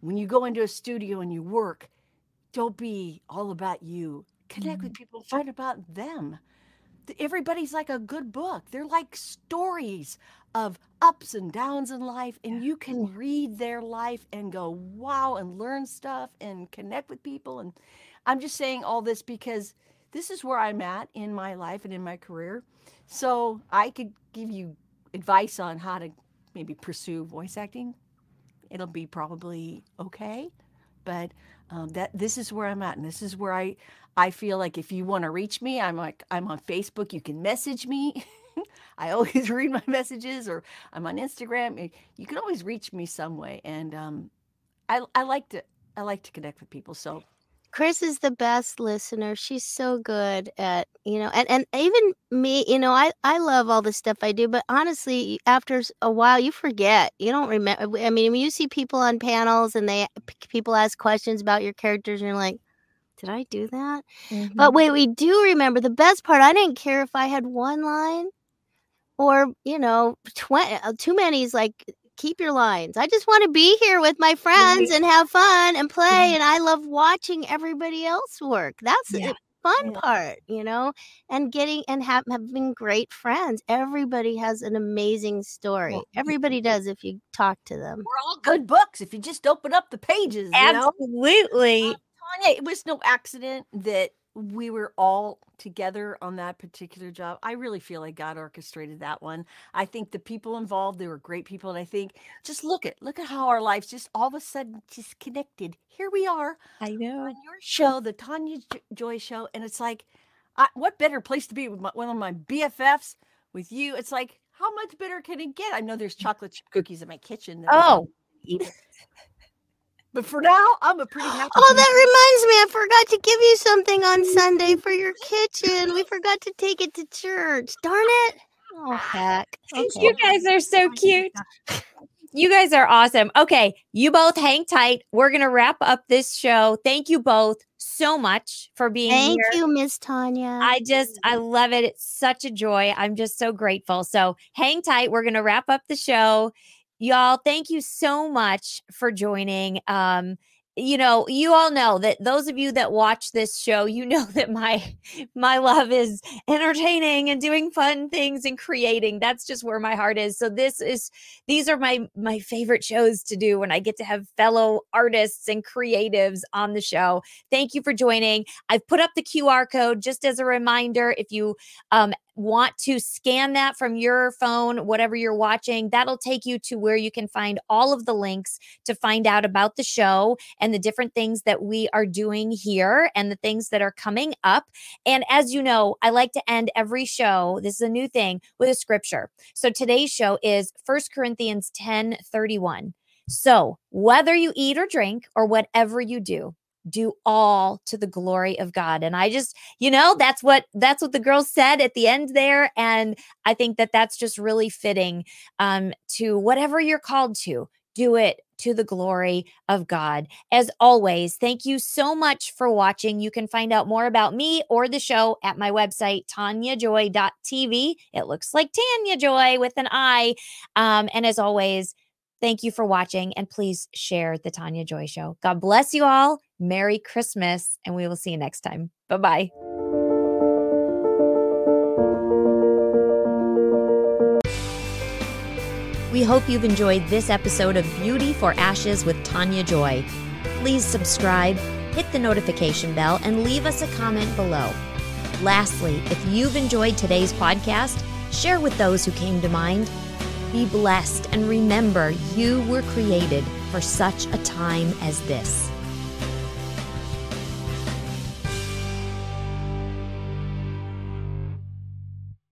When you go into a studio and you work, don't be all about you. Connect with people, find about them th- everybody's like a good book. They're like stories of ups and downs in life, and you can read their life and go, wow, and learn stuff and connect with people. And I'm just saying all this because this is where I'm at in my life and in my career. So I could give you advice on how to maybe pursue voice acting. It'll be probably okay, but um, that this is where I'm at, and this is where I I feel like if you want to reach me, I'm like I'm on Facebook. You can message me. *laughs* I always *laughs* read my messages, or I'm on Instagram. Eh, You can always reach me some way, and um, I I like to I like to connect with people. So Chris is the best listener. She's so good at, you know, and, and even me, you know, I, I love all the stuff I do, but honestly, after a while, you forget. You don't remember. I mean, when you see people on panels and they people ask questions about your characters, and you're like, did I do that? But wait, we do remember the best part. I didn't care if I had one line or, you know, 20, uh, too many is like, keep your lines. I just want to be here with my friends and have fun and play. Mm-hmm. And I love watching everybody else work. That's Yeah. the fun part, you know, and getting and have, having great friends. Everybody has an amazing story. Everybody does if you talk to them. we're all good books if you just open up the pages. You know? Absolutely. Tania, it was no accident that we were all together on that particular job. I really feel like God orchestrated that one. I think the people involved, they were great people. And I think just look at look at how our lives just all of a sudden just connected. Here we are I know. on your show, the Tania Joy show. And it's like, I, what better place to be with my, one of my BFFs with you? It's like, how much better can it get? I know there's *laughs* chocolate chip cookies in my kitchen. that Oh. *laughs* eat. But for now, I'm a pretty happy. Oh, that reminds me, I forgot to give you something on Sunday for your kitchen. We forgot to take it to church. Darn it. Oh, heck. Okay. You guys are so cute. You guys are awesome. Okay, you both hang tight. We're going to wrap up this show. Thank you both so much for being here. Thank here. you, Miss Tania. I just, I love it. It's such a joy. I'm just so grateful. So hang tight. We're going to wrap up the show. Y'all, thank you so much for joining. Um, you know you all know that those of you that watch this show you know *laughs* that my my love is entertaining and doing fun things and creating. That's just where my heart is. So this is these are my my favorite shows to do when i get to have fellow artists and creatives on the show. Thank you for joining. I've put up the qr code just as a reminder. If you um want to scan that from your phone, whatever you're watching, that'll take you to where you can find all of the links to find out about the show and the different things that we are doing here and the things that are coming up. And as you know, I like to end every show, this is a new thing, with a scripture. So today's show is First Corinthians 10 31. So, whether you eat or drink or whatever you do, do all to the glory of God. And I just, you know, that's what that's what the girls said at the end there and I think that that's just really fitting um to whatever you're called to. Do it to the glory of God. As always, thank you so much for watching. You can find out more about me or the show at my website, taniajoy.tv. It looks like Tania Joy with an I. Um, and as always, Thank you for watching and please share the Tania Joy Show. God bless you all. Merry Christmas, and we will see you next time. Bye bye. We hope you've enjoyed this episode of Beauty for Ashes with Tania Joy. Please subscribe, hit the notification bell, and leave us a comment below. Lastly, if you've enjoyed today's podcast, share with those who came to mind be blessed and remember you were created for such a time as this.